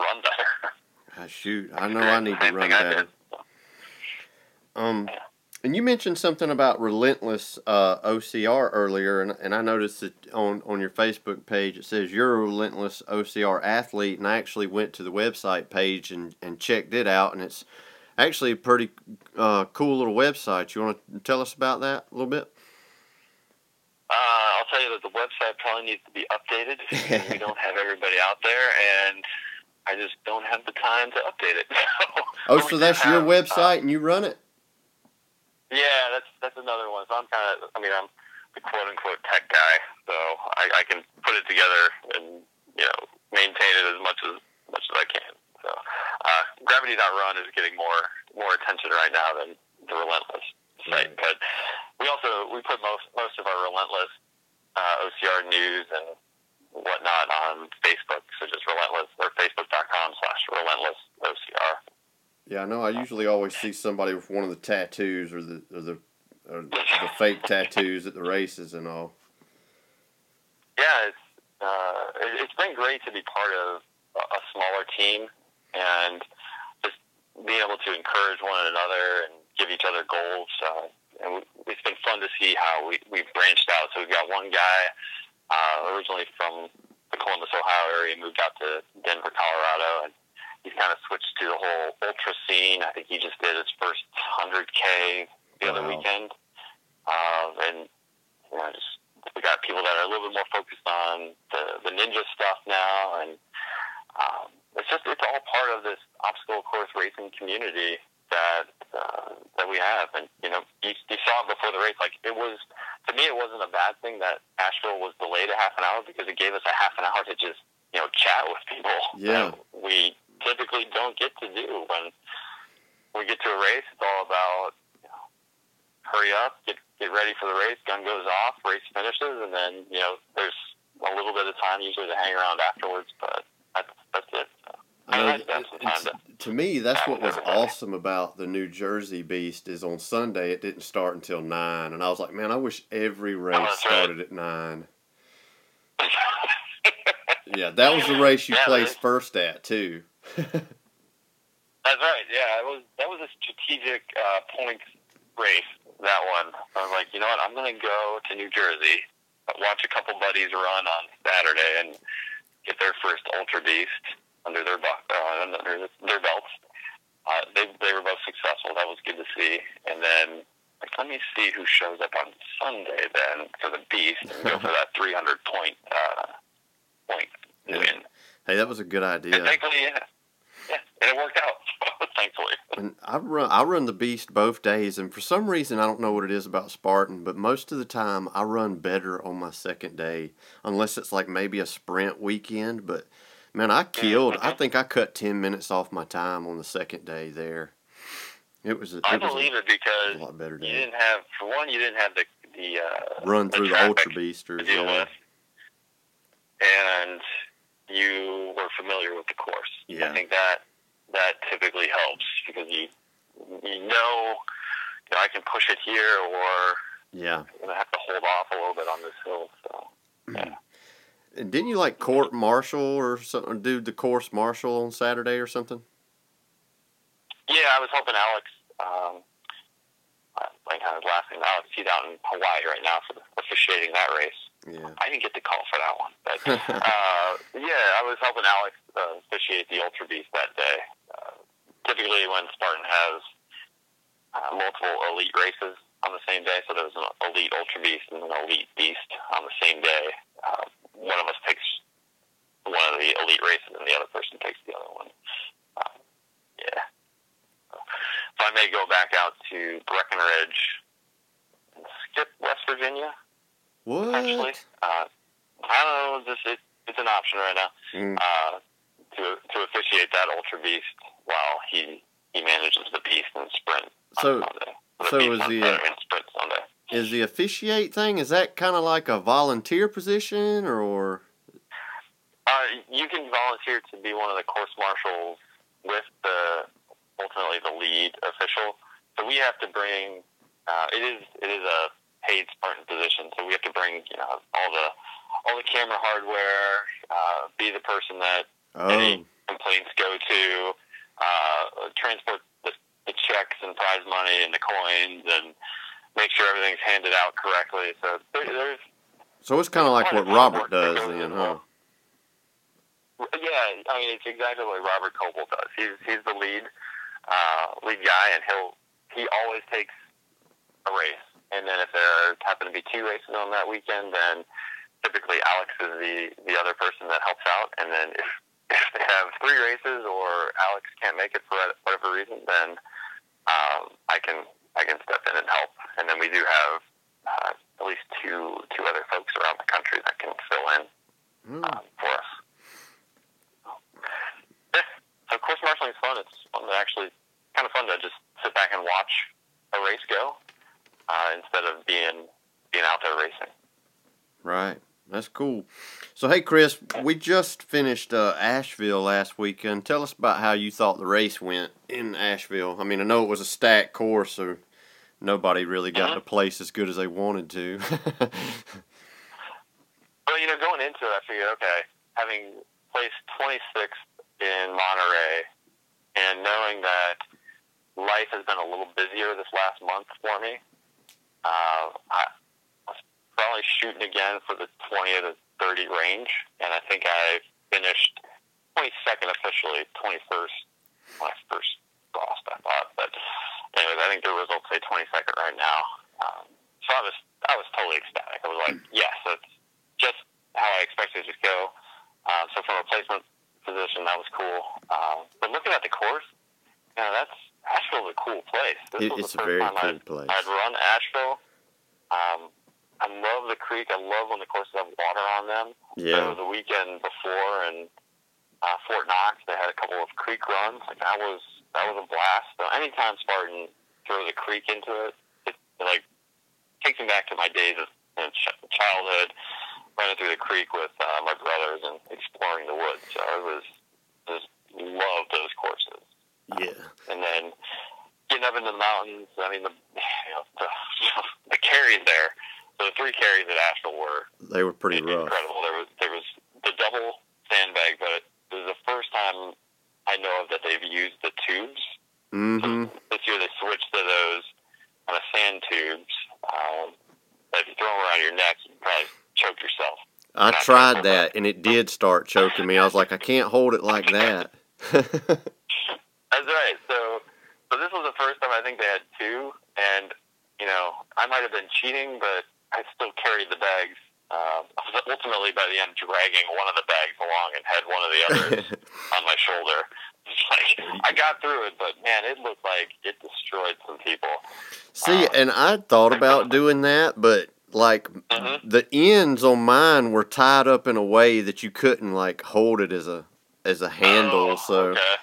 run better. Ah, shoot, I know I need to run better. Um, and you mentioned something about relentless uh, OCR earlier, and, and I noticed that on, on your Facebook page it says you're a relentless OCR athlete, and I actually went to the website page and, and checked it out, and it's actually a pretty uh, cool little website. You want to tell us about that a little bit? Uh, I'll tell you that the website probably needs to be updated. *laughs* we don't have everybody out there, and I just don't have the time to update it. *laughs* Oh, so that's your have, uh, website and you run it? Yeah, that's that's another one. So I'm kind of, I mean, I'm the quote unquote tech guy, so I, I can put it together and you know maintain it as much as much as I can. So uh, Gravity.run is getting more more attention right now than the Relentless site, Right. but we also we put most most of our Relentless uh, OCR news and whatnot on Facebook. So just Relentless or Facebook.com slash Relentless OCR. Yeah, I know. I usually always see somebody with one of the tattoos or the or the or the fake tattoos at the races and all. yeah, it's uh, it, it's been great to be part of a, a smaller team and just being able to encourage one another and give each other goals. Uh, and it's been fun to see how we we've branched out. So we've got one guy uh, originally from the Columbus, Ohio area, moved out to Denver, Colorado, and he's kind of switched to the whole ultra scene. I think he just did his first 100k the other weekend, uh, and you know, just we got people that are a little bit more focused on the the ninja stuff now, and um, it's just it's all part of this obstacle course racing community that uh, that we have. And you know, you, you saw it before the race. Like it was to me, it wasn't a bad thing that Asheville was delayed a half an hour because it gave us a half an hour to just you know chat with people. Yeah. that we typically don't get to do when we get to a race. It's all about you know, hurry up, get get ready for the race. Gun goes off, race finishes, and then you know there's a little bit of time usually to hang around afterwards. But that's that's it. So. I know, I spent some time it's- to me, that's what was awesome about the New Jersey Beast is on Sunday it didn't start until nine, and I was like, man, I wish every race that's right. started at nine. *laughs* Yeah, that was the race you Yeah, placed man. first at too. *laughs* That's right. Yeah, it was that was a strategic uh, points race. That one. I was like, you know what? I'm going to go to New Jersey, watch a couple buddies run on Saturday, and get their first Ultra Beast under their uh, under their belts. Uh, they they were both successful. That was good to see. And then. Like, let me see who shows up on Sunday then for the Beast and go for that 300 point uh, point Yeah. win. Hey, that was a good And idea. thankfully, yeah, yeah, and it worked out. *laughs* thankfully. And I run I run the beast both days, and for some reason I don't know what it is about Spartan, but most of the time I run better on my second day, unless it's like maybe a sprint weekend. But man, I killed. I think I cut ten minutes off my time on the second day there. It was. A, I it was believe a, it because a lot better day. you didn't have, for one, you didn't have the the uh, Run through the traffic ultra to beasters. deal Yeah. with, and you were familiar with the course. Yeah. I think that that typically helps because you you know, you know I can push it here, or Yeah. I'm gonna have to hold off a little bit on this hill. So And didn't you like court marshal or something? Do the course marshal on Saturday or something? yeah, I was hoping Alex. Um, I his last name, Alex. He's out in Hawaii right now for officiating that race. Yeah. I didn't get the call for that one, but *laughs* uh, yeah, I was helping Alex uh, officiate the Ultra Beast that day. Uh, typically, when Spartan has uh, multiple elite races on the same day, so there was an elite Ultra Beast and an elite Beast on the same day. Uh, one of us takes one of the elite races, and the other person takes the other one. Uh, yeah. So I may go back out to Breckenridge and skip West Virginia actually. What? Uh, I don't know. Just it, it's an option right now Mm. uh, to to officiate that Ultra Beast while he he manages the Beast and Sprint So- on Sunday. So Beast is the, uh, Sprint Sunday. Is the officiate thing is that kind of like a volunteer position or? Uh, you can volunteer to be one of the course marshals with the ultimately the lead official. So we have to bring. Uh, it is it is a paid Spartan position, so we have to bring you know all the all the camera hardware. Uh, be the person that Oh, any complaints go to, uh, transport the, the checks and prize money and the coins and make sure everything's handed out correctly. So there, there's so it's kind of like what Robert does then, huh? Yeah, I mean it's exactly what Robert Coble does. He's he's the lead uh, lead guy, and he'll he always takes a race. And then if there happen to be two races on that weekend, then typically Alex is the the other person that helps out. And then if *laughs* if they have three races or Alex can't make it for whatever reason, then um, I can I can step in and help. And then we do have uh, at least two two other folks around the country that can fill in Hmm. um, for us. So course marshaling is fun. It's fun to actually kind of fun to just sit back and watch a race go uh, instead of being being out there racing. Right. That's cool. So hey, Chris, we just finished uh, Asheville last weekend. Tell us about how you thought the race went in Asheville. I mean, I know it was a stacked course, so nobody really got Mhm. to place as good as they wanted to. *laughs* Well, you know, going into it, I figured, okay, having placed 26th in Monterey and knowing that life has been a little busier this last month for me, uh, I was probably shooting again for the 20 to 30 range, and I think I finished 22nd officially, 21st when I first crossed, I thought. But anyways, I think the results say 22nd right now. Um, so I was I was totally ecstatic. I was like, yes, that's just how I expected it to go. Uh, so from a placement position, that was cool. Uh, but looking at the course, you know, that's Asheville's a cool place. This It- was it's the a first very time cool I'd, place. I'd run Asheville. Um, I love the creek. I love when the courses have water on them. Yeah. So the weekend before in uh, Fort Knox, they had a couple of creek runs. Like that was that was a blast. So anytime Spartan throws a creek into it, it, it like takes me back to my days of in ch- childhood, running through the creek with uh, my brothers and exploring the woods. So I was just loved those courses. Yeah. And then getting up into the mountains. I mean, the you know, the, *laughs* the carries there. So the three carries at Asheville were They were pretty rough. incredible. There was there was the double sandbag, but it was the first time I know of that they've used the tubes. Mm-hmm. This year they switched to those kind of sand tubes. Um, that if you throw them around your neck, you probably choke yourself. I tried that and it did start choking me. I was like, I can't hold it like that. *laughs* That's right. So, so this was the first time I think they had two, and you know, I might have been cheating, but I still carried the bags. Uh, I was ultimately, by the end, dragging one of the bags along and had one of the others *laughs* on my shoulder. It's like I got through it, but man, it looked like it destroyed some people. See, and I thought about doing that, but like Mhm. the ends on mine were tied up in a way that you couldn't like hold it as a as a handle. Oh, so okay.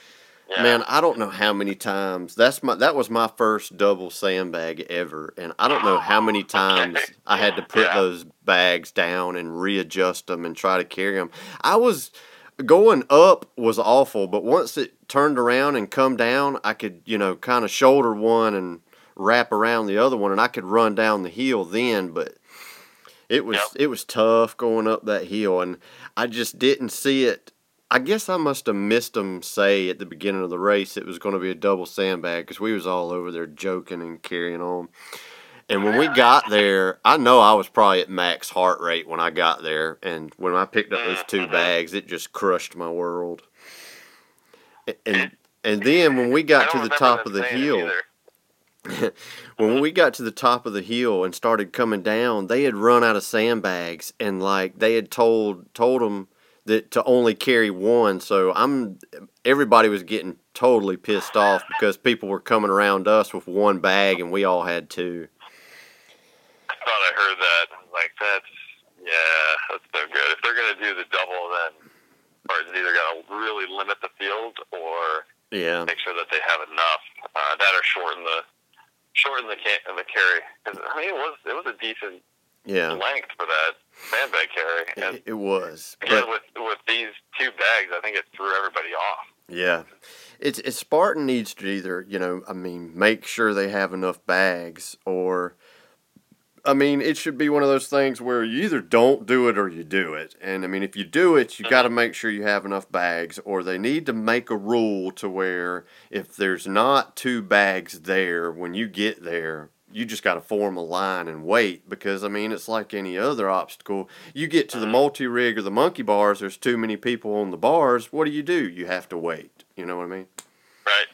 Yeah. man, I don't know how many times that's my that was my first double sandbag ever, and I don't know how many times I had to put Yeah. those bags down and readjust them and try to carry them. I was going up was awful, but once it turned around and come down, I could you know kind of shoulder one and wrap around the other one, and I could run down the hill then, but. It was Yep. it was tough going up that hill, and I just didn't see it. I guess I must have missed them say at the beginning of the race it was going to be a double sandbag because we was all over there joking and carrying on. And when we got there, I know I was probably at max heart rate when I got there, and when I picked up those two bags, it just crushed my world. And and then when we got to the top of the hill, *laughs* when we got to the top of the hill and started coming down, they had run out of sandbags and like they had told told them that to only carry one. So I'm everybody was getting totally pissed off because people were coming around us with one bag and we all had two. I thought I heard that. Like, that's yeah, that's no good. If they're gonna do the double, then or it's either gonna really limit the field or Yeah. make sure that they have enough. Uh, that or shorten the shorten the ca- the carry. 'Cause, I mean, it was it was a decent Yeah. length for that sandbag carry. It, it was. again, *laughs* But with with these two bags, I think it threw everybody off. Yeah. It's it's Spartan needs to either, you know, I mean, make sure they have enough bags or I mean, it should be one of those things where you either don't do it or you do it. And I mean, if you do it, you mm-hmm. got to make sure you have enough bags or they need to make a rule to where if there's not two bags there when you get there, you just got to form a line and wait because I mean, it's like any other obstacle. You get to the mm-hmm. multi rig or the monkey bars, there's too many people on the bars. What do you do? You have to wait. You know what I mean? Right.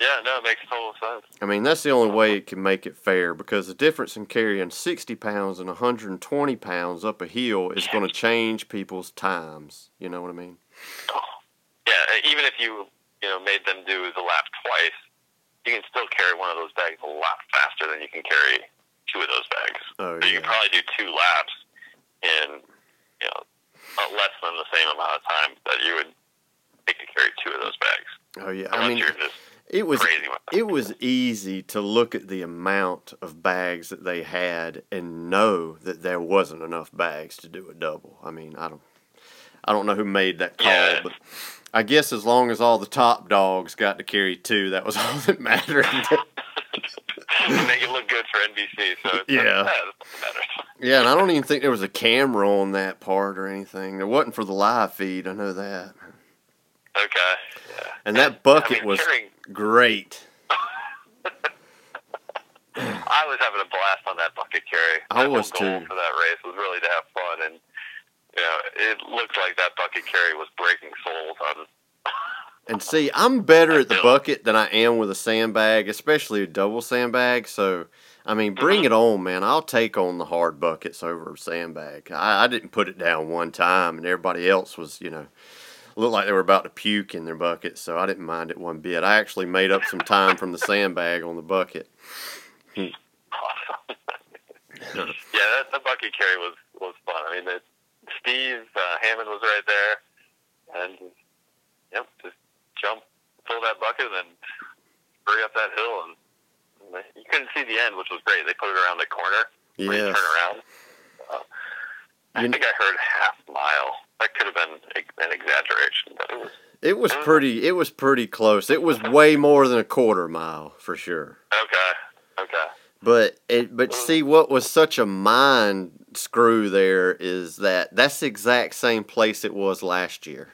Yeah. No, it makes total sense. I mean, that's the only way it can make it fair because the difference in carrying 60 pounds and 120 pounds up a hill is going to change people's times. You know what I mean? Yeah. Even if you you know made them do the lap twice, you can still carry one of those bags a lot faster than you can carry two of those bags. Oh, So you can probably do two laps in, you know, less than the same amount of time that you would take to carry two of those bags. Oh, yeah. Unless I mean, it was. crazy. It was easy to look at the amount of bags that they had and know that there wasn't enough bags to do a double. I mean, I don't, I don't know who made that call, Yeah. but I guess as long as all the top dogs got to carry two, that was *laughs* all that mattered. make it look good for NBC. So it's, Yeah. yeah, that's what matters. Yeah, and I don't even think there was a camera on that part or anything. There wasn't for the live feed. I know that. Okay. Yeah. And that bucket I mean, was carrying, great. *laughs* I was having a blast on that bucket carry. I My was too. For that race was really to have fun, and know, it looked like that bucket carry was breaking souls on. *laughs* And see, I'm better at the bucket than I am with a sandbag, especially a double sandbag. So, I mean, bring Mhm. it on, man. I'll take on the hard buckets over a sandbag. I, I didn't put it down one time, and everybody else was, you know, looked like they were about to puke in their bucket, so I didn't mind it one bit. I actually made up some time from the sandbag on the bucket. Awesome. *laughs* yeah, that, the bucket carry was was fun. I mean, Steve uh, Hammond was right there, and yep, just jump, fill that bucket, and then hurry up that hill, and, you couldn't see the end, which was great. They put it around the corner. Yes. turn around. Uh, I You- think I heard half mile. That could have been an exaggeration, but it was It was pretty. It was pretty close. It was way more than a quarter mile for sure. okay. Okay. But it, but see, what was such a mind screw there is that that's the exact same place it was last year.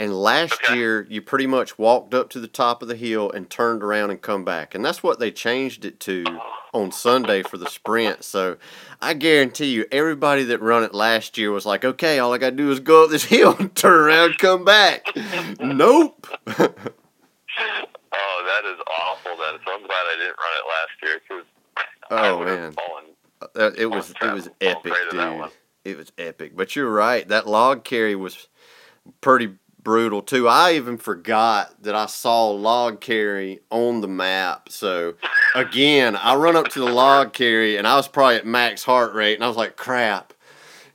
And last Okay. year, you pretty much walked up to the top of the hill and turned around and come back, and that's what they changed it to on Sunday for the sprint. So, I guarantee you, everybody that run it last year was like, "Okay, all I got to do is go up this *laughs* hill and turn around, and come back." nope. *laughs* Oh, that is awful. That so I'm glad I didn't run it last year because I Oh, would man. have fallen. Uh, it was it was epic, dude. It was epic. But you're right. That log carry was pretty brutal too. I even forgot that I saw log carry on the map. So again, I run up to the log carry and I was probably at max heart rate and I was like, crap.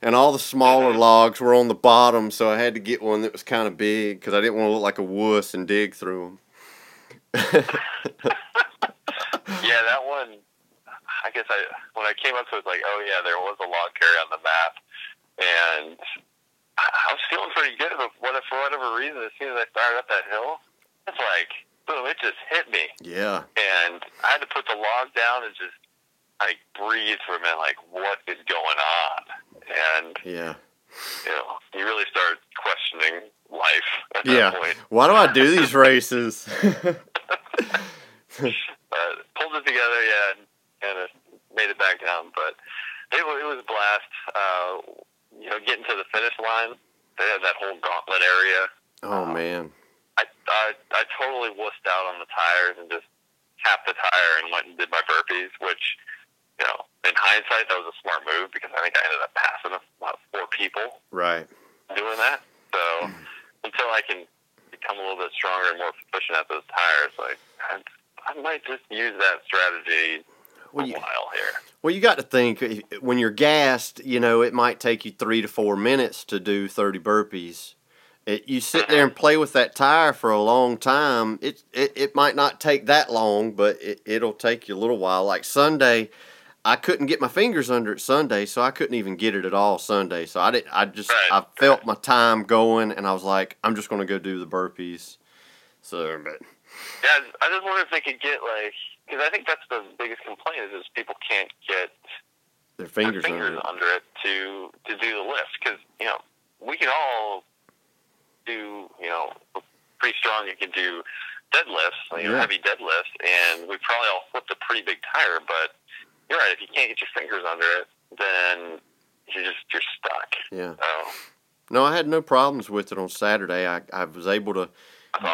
And all the smaller *laughs* logs were on the bottom, so I had to get one that was kind of big because I didn't want to look like a wuss and dig through them. *laughs* *laughs* Yeah, that one. I guess I when I came up to it, like, oh yeah, there was a log carry on the map, and I, I was feeling pretty good. But what, for whatever reason, as soon as I started up that hill, it's like boom, it just hit me, yeah. and I had to put the log down and just like breathe for a minute, like what is going on, and Yeah. you know, you really start questioning life at Yeah. that point. Why do I do these races? *laughs* *laughs* pulled it together, yeah, kind of made it back down. But it, it was a blast. Uh, you know, getting to the finish line, they had that whole gauntlet area. oh man. I, I I totally wussed out on the tires and just tapped the tire and went and did my burpees, which you know, in hindsight, that was a smart move because I think I ended up passing about four people Right. doing that. So *clears throat* until I can become a little bit stronger and more proficient at those tires, like I, I might just use that strategy Well, a you, while here. well, you got to think when you're gassed, you know, it might take you three to four minutes to do 30 burpees. It, you sit there mm-hmm. and play with that tire for a long time. It, it, it might not take that long, but it, it'll take you a little while. Like Sunday, I couldn't get my fingers under it Sunday, so I couldn't even get it at all Sunday. So I did. I just Right. I felt my time going, and I was like, I'm just gonna go do the burpees. So, but Yeah, I just wonder if they could get like because I think that's the biggest complaint is, is people can't get their their fingers, fingers under it. under it to to do the lift because you know we can all do you know pretty strong. You can do deadlifts, you know, Yeah. heavy deadlifts, and we probably all flipped a pretty big tire. But you're right. If you can't get your fingers under it, then you're just you're stuck. Yeah. So No, I had no problems with it on Saturday. I, I was able to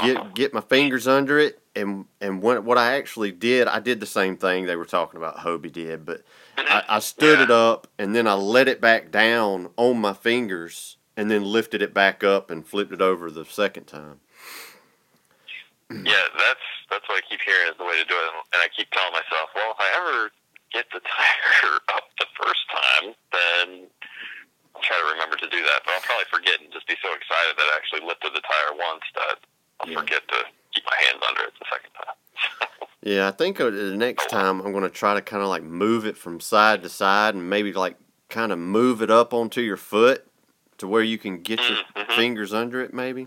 get get my fingers under it, and and when, what I actually did, I did the same thing they were talking about. Hobie did, but I, I stood Yeah. it up and then I let it back down on my fingers, and then lifted it back up and flipped it over the second time. Yeah, that's that's what I keep hearing is the way to do it, and I keep telling myself, well, if I ever get the *laughs* tire up the first time, then I'll try to remember to do that. But I'll probably forget and just be so excited that I actually lifted the tire once that I'll Yeah. forget to keep my hands under it the second time. *laughs* Yeah, I think uh, the next time I'm going to try to kind of like move it from side to side and maybe like kind of move it up onto your foot to where you can get your Mhm. fingers under it. Maybe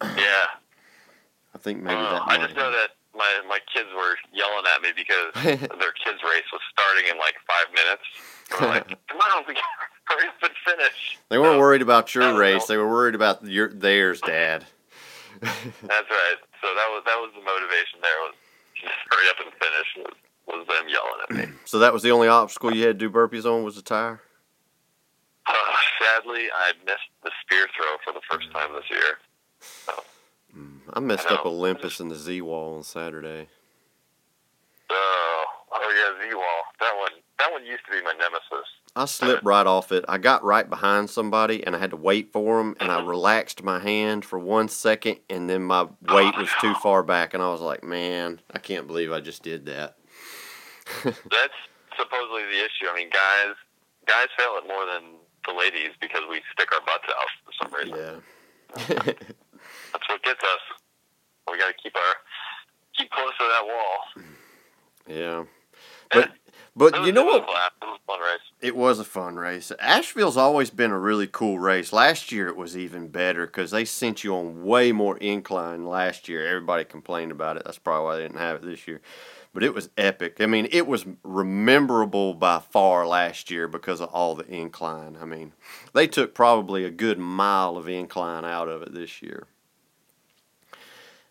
yeah, I think maybe Well, that. I just know that my my kids were yelling at me because *laughs* their kids' race was starting in like five minutes. They were like, *laughs* "Come on, we got hurry up and finish." They weren't worried about your race. well. They were worried about your theirs, Dad. That's right. So that was that was the motivation there was just hurry up and finish was, was them yelling at me. *clears throat* so that was the only obstacle you had to do burpees on was the tire. Uh, sadly, I missed the spear throw for the first time this year. I messed I up. Olympus and the Z wall on Saturday. Oh, oh yeah, Z wall. That one. That one used to be my nemesis. I slipped right off it. I got right behind somebody and I had to wait for him, and I relaxed my hand for one second and then my weight was too far back and I was like, man, I can't believe I just did that. *laughs* That's supposedly the issue. I mean, guys, guys fail it more than the ladies because we stick our butts out for some reason. Yeah. *laughs* That's what gets us. We got to keep our keep close to that wall. yeah. But but you know what? It was a fun race. It was a fun race. Asheville's always been a really cool race. Last year it was even better because they sent you on way more incline last year. Everybody complained about it. That's probably why they didn't have it this year. But it was epic. I mean, it was rememberable by far last year because of all the incline. I mean, they took probably a good mile of incline out of it this year.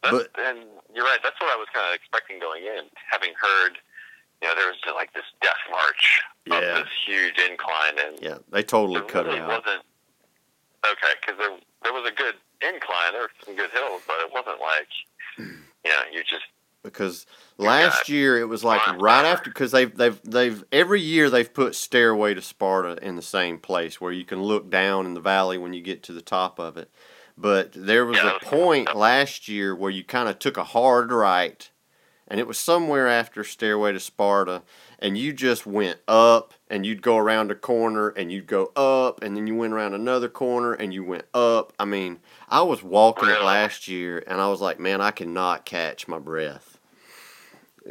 That's, But- and you're right. That's what I was kind of expecting going in, having heard. You know, there was like this death march Yeah. of this huge incline, and Yeah, they totally cut really it out. wasn't okay because there there was a good incline, there were some good hills, but it wasn't like you know you just because last year it was like right after because they've they've they've every year they've put Stairway to Sparta in the same place where you can look down in the valley when you get to the top of it. But there was Yeah, a was point last year where you kind of took a hard right, and it was somewhere after Stairway to Sparta, and you just went up, and you'd go around a corner, and you'd go up, and then you went around another corner, and you went up. I mean, I was walking it last year, and I was like, man, I cannot catch my breath.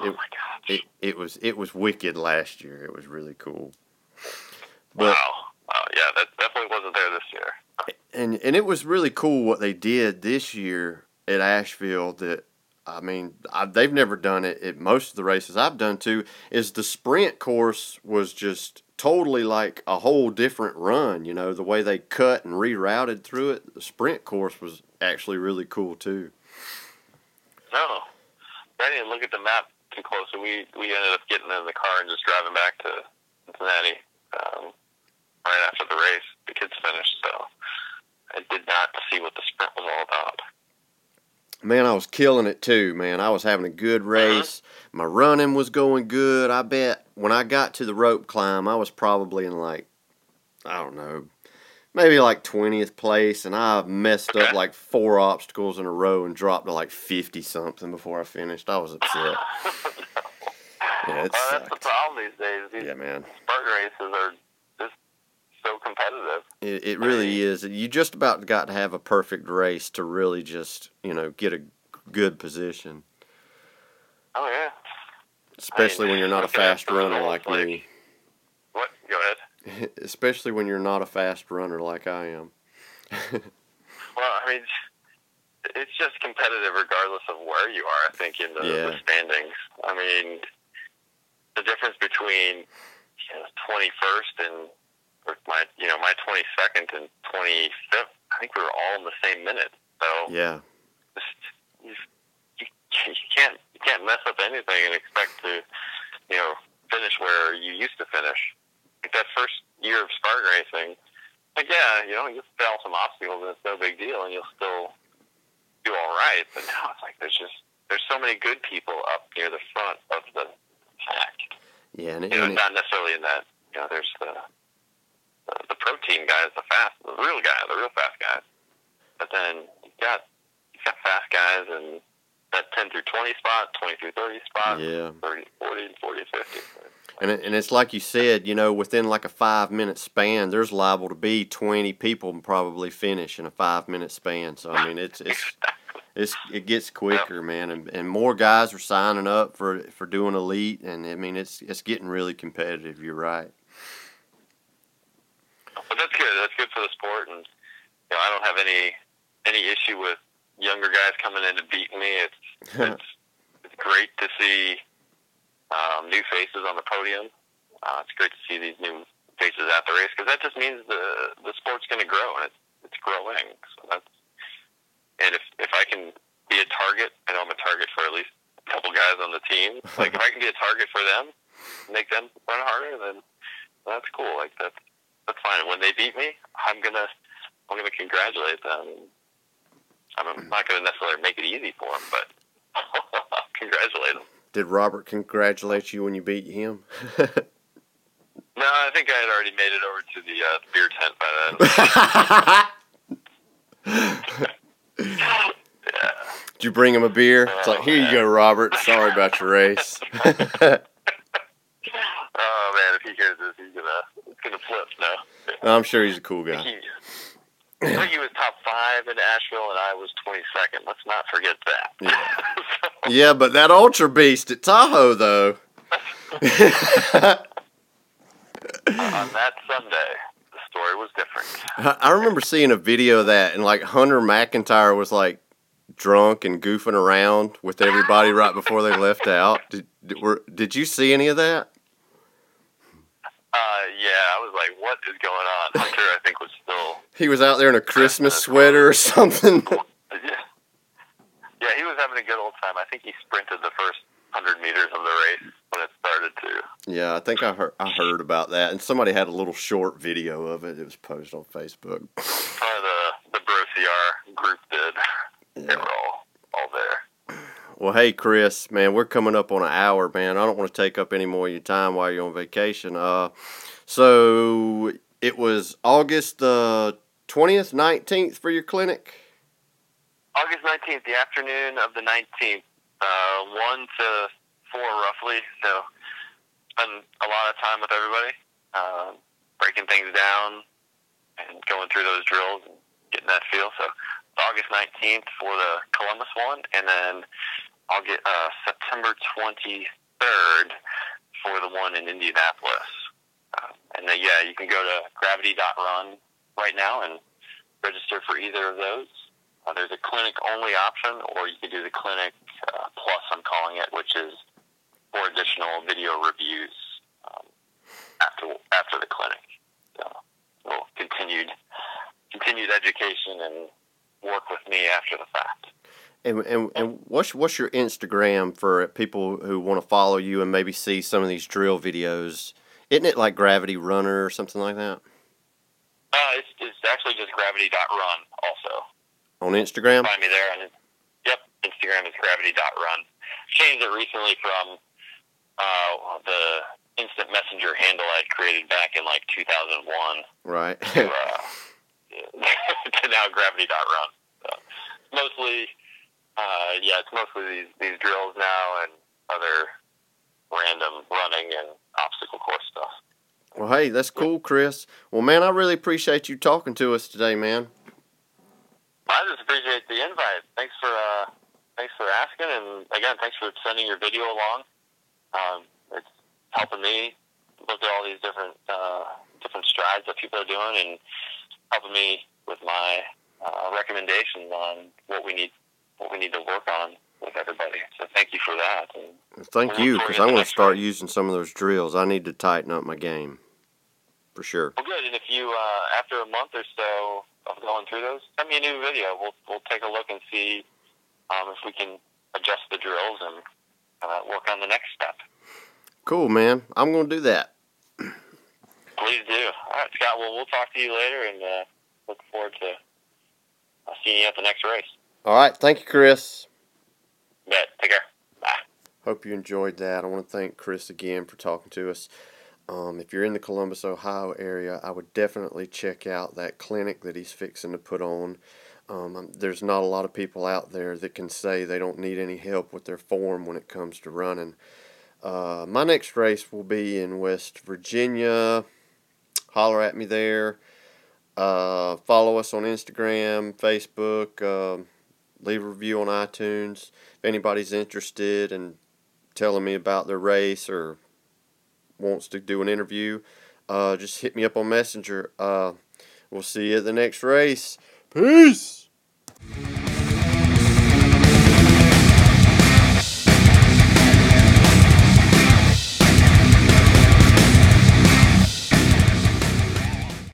oh It, my gosh, it, it was it was wicked last year. It was really cool. But wow, wow, yeah, that definitely wasn't there this year. and and it was really cool what they did this year at Asheville. That I mean, I, they've never done it at most of the races I've done too. Is the sprint course was just totally like a whole different run. You know, the way they cut and rerouted through it. The sprint course was actually really cool too. No, I didn't look at the map too closely. We we ended up getting in the car and just driving back to Cincinnati um, right after the race. The kids finished, so I did not see what the sprint was all about. Man, I was killing it too, man. I was having a good uh-huh. race. My running was going good. I bet when I got to the rope climb, I was probably in like, I don't know, maybe like 20th place. And I messed up like four obstacles in a row and dropped to like 50 something before I finished. I was upset. *laughs* Yeah, it well, that's the problem these days. These Yeah, man. Spartan races are so competitive. It, it really is. You just about got to have a perfect race to really just, you know, get a good position. Oh yeah. Especially when you're not a fast runner like like- me. What? Go ahead. *laughs* especially when you're not a fast runner like I am. *laughs* Well, I mean, it's just competitive regardless of where you are. I think in the, the standings. I mean, the difference between you know, 21st and my you know my 22nd and 25th. I think we were all in the same minute. So Yeah, just, you, you, can't you can't mess up anything and expect to you know finish where you used to finish. Like that first year of Spartan racing, like yeah, you know you fail some obstacles and it's no big deal and you'll still do all right. But now it's like there's just there's so many good people up near the front of the pack. yeah, and, it, You know, and it, not necessarily in that. You know, there's the protein guys, the fast, the real guy, the real fast guys. But then you've got you've got fast guys and that 10 through 20 spot, 20 through 30 spot, yeah, 30, 40, 40, 50. and it, and it's like you said, you know, within like a five minute span, there's liable to be twenty people probably finish in a five minute span. So I mean, it's it's *laughs* it's it gets quicker, man, and, and more guys are signing up for for doing elite, and I mean, it's it's getting really competitive. You're right. But that's good. That's good for the sport, and you know, I don't have any any issue with younger guys coming in and beating me. It's *laughs* it's it's great to see um, new faces on the podium. Uh, it's great to see these new faces at the race because that just means the the sport's going to grow and it's it's growing. So that's and if if I can be a target, I know I'm a target for at least a couple guys on the team. *laughs* Like if I can be a target for them, make them run harder, then that's cool. Like that's that's fine. When they beat me, I'm gonna I'm gonna congratulate them. I'm not gonna necessarily make it easy for them, but *laughs* congratulate them. Did Robert congratulate you when you beat him? *laughs* No, I think I had already made it over to the uh, beer tent by then. yeah. *laughs* Did you bring him a beer? It's like, here you go, Robert. Sorry about your race. Oh man, if he hears this, he's gonna gonna flip now. I'm sure he's a cool guy. He, I think he was top five in Asheville, and I was twenty second. Let's not forget that. Yeah. *laughs* Yeah, but that Ultra Beast at Tahoe, though. Uh, on that Sunday, the story was different. I I remember seeing a video of that, and like Hunter McIntyre was like drunk and goofing around with everybody right before they left out. Did did, were, did you see any of that? Uh, yeah, I was like, "What is going on?" Hunter, I think, was still. He was out there in a Christmas sweater or something. *laughs* Yeah, yeah, he was having a good old time. I think he sprinted the first hundred meters of the race when it started to. Yeah, I think I heard I heard about that, and somebody had a little short video of it. It was posted on Facebook. Probably the the Bro CR group did. They were all all there. Well, hey Chris, man, we're coming up on an hour, man. I don't want to take up any more of your time while you're on vacation. Uh, so it was August the twentieth, nineteenth for your clinic. August 19th, the afternoon of the 19th, uh, 1 to 4 roughly. So, spend a lot of time with everybody, uh, breaking things down and going through those drills and getting that feel. So, August 19th for the Columbus one, and then I'll get uh, September 23rd for the one in Indianapolis. Uh, and then, yeah, you can go to gravity.run right now and register for either of those. Uh, there's a clinic only option, or you can do the clinic uh, plus, I'm calling it, which is for additional video reviews um, after after the clinic. So, well, continued continued education and work with me after the fact. And, and and what's what's your Instagram for people who want to follow you and maybe see some of these drill videos? Isn't it like Gravity Runner or something like that Uh, it's, it's actually just gravity.run also. on Instagram? Find me there. And yep, Instagram is gravity.run. Changed it recently from uh, the instant messenger handle I'd created back in like 2001 Right. to, uh, *laughs* *laughs* to now gravity.run. So mostly, uh, yeah, it's mostly these, these drills now and other random running and obstacle course stuff. well, hey, that's cool, Chris. Well, man, I really appreciate you talking to us today, man. I just appreciate the invite. Thanks for uh, thanks for asking, and again, thanks for sending your video along. Um, it's helping me look at all these different uh, different strides that people are doing, and helping me with my uh, recommendations on what we need what we need to work on with everybody. So thank you for that. And Thank you, because I'm going to start using some of those drills. I need to tighten up my game, for sure. well, good. And if you uh, after a month or so of going through those, send me a new video. We'll we'll take a look and see um, if we can adjust the drills and uh, work on the next step. Cool, man. I'm going to do that. Please do. All right, Scott. Well, we'll talk to you later, and uh, look forward to uh, seeing you at the next race. All right. Thank you, Chris. Bet. Take care. Bye. Hope you enjoyed that. I want to thank Chris again for talking to us. Um, if you're in the Columbus, Ohio area, I would definitely check out that clinic that he's fixing to put on. Um, there's not a lot of people out there that can say they don't need any help with their form when it comes to running. Uh, my next race will be in West Virginia. Holler at me there. Uh, follow us on Instagram, Facebook. Um leave a review on iTunes. If anybody's interested in telling me about their race or wants to do an interview, uh, just hit me up on Messenger. Uh, we'll see you at the next race. Peace.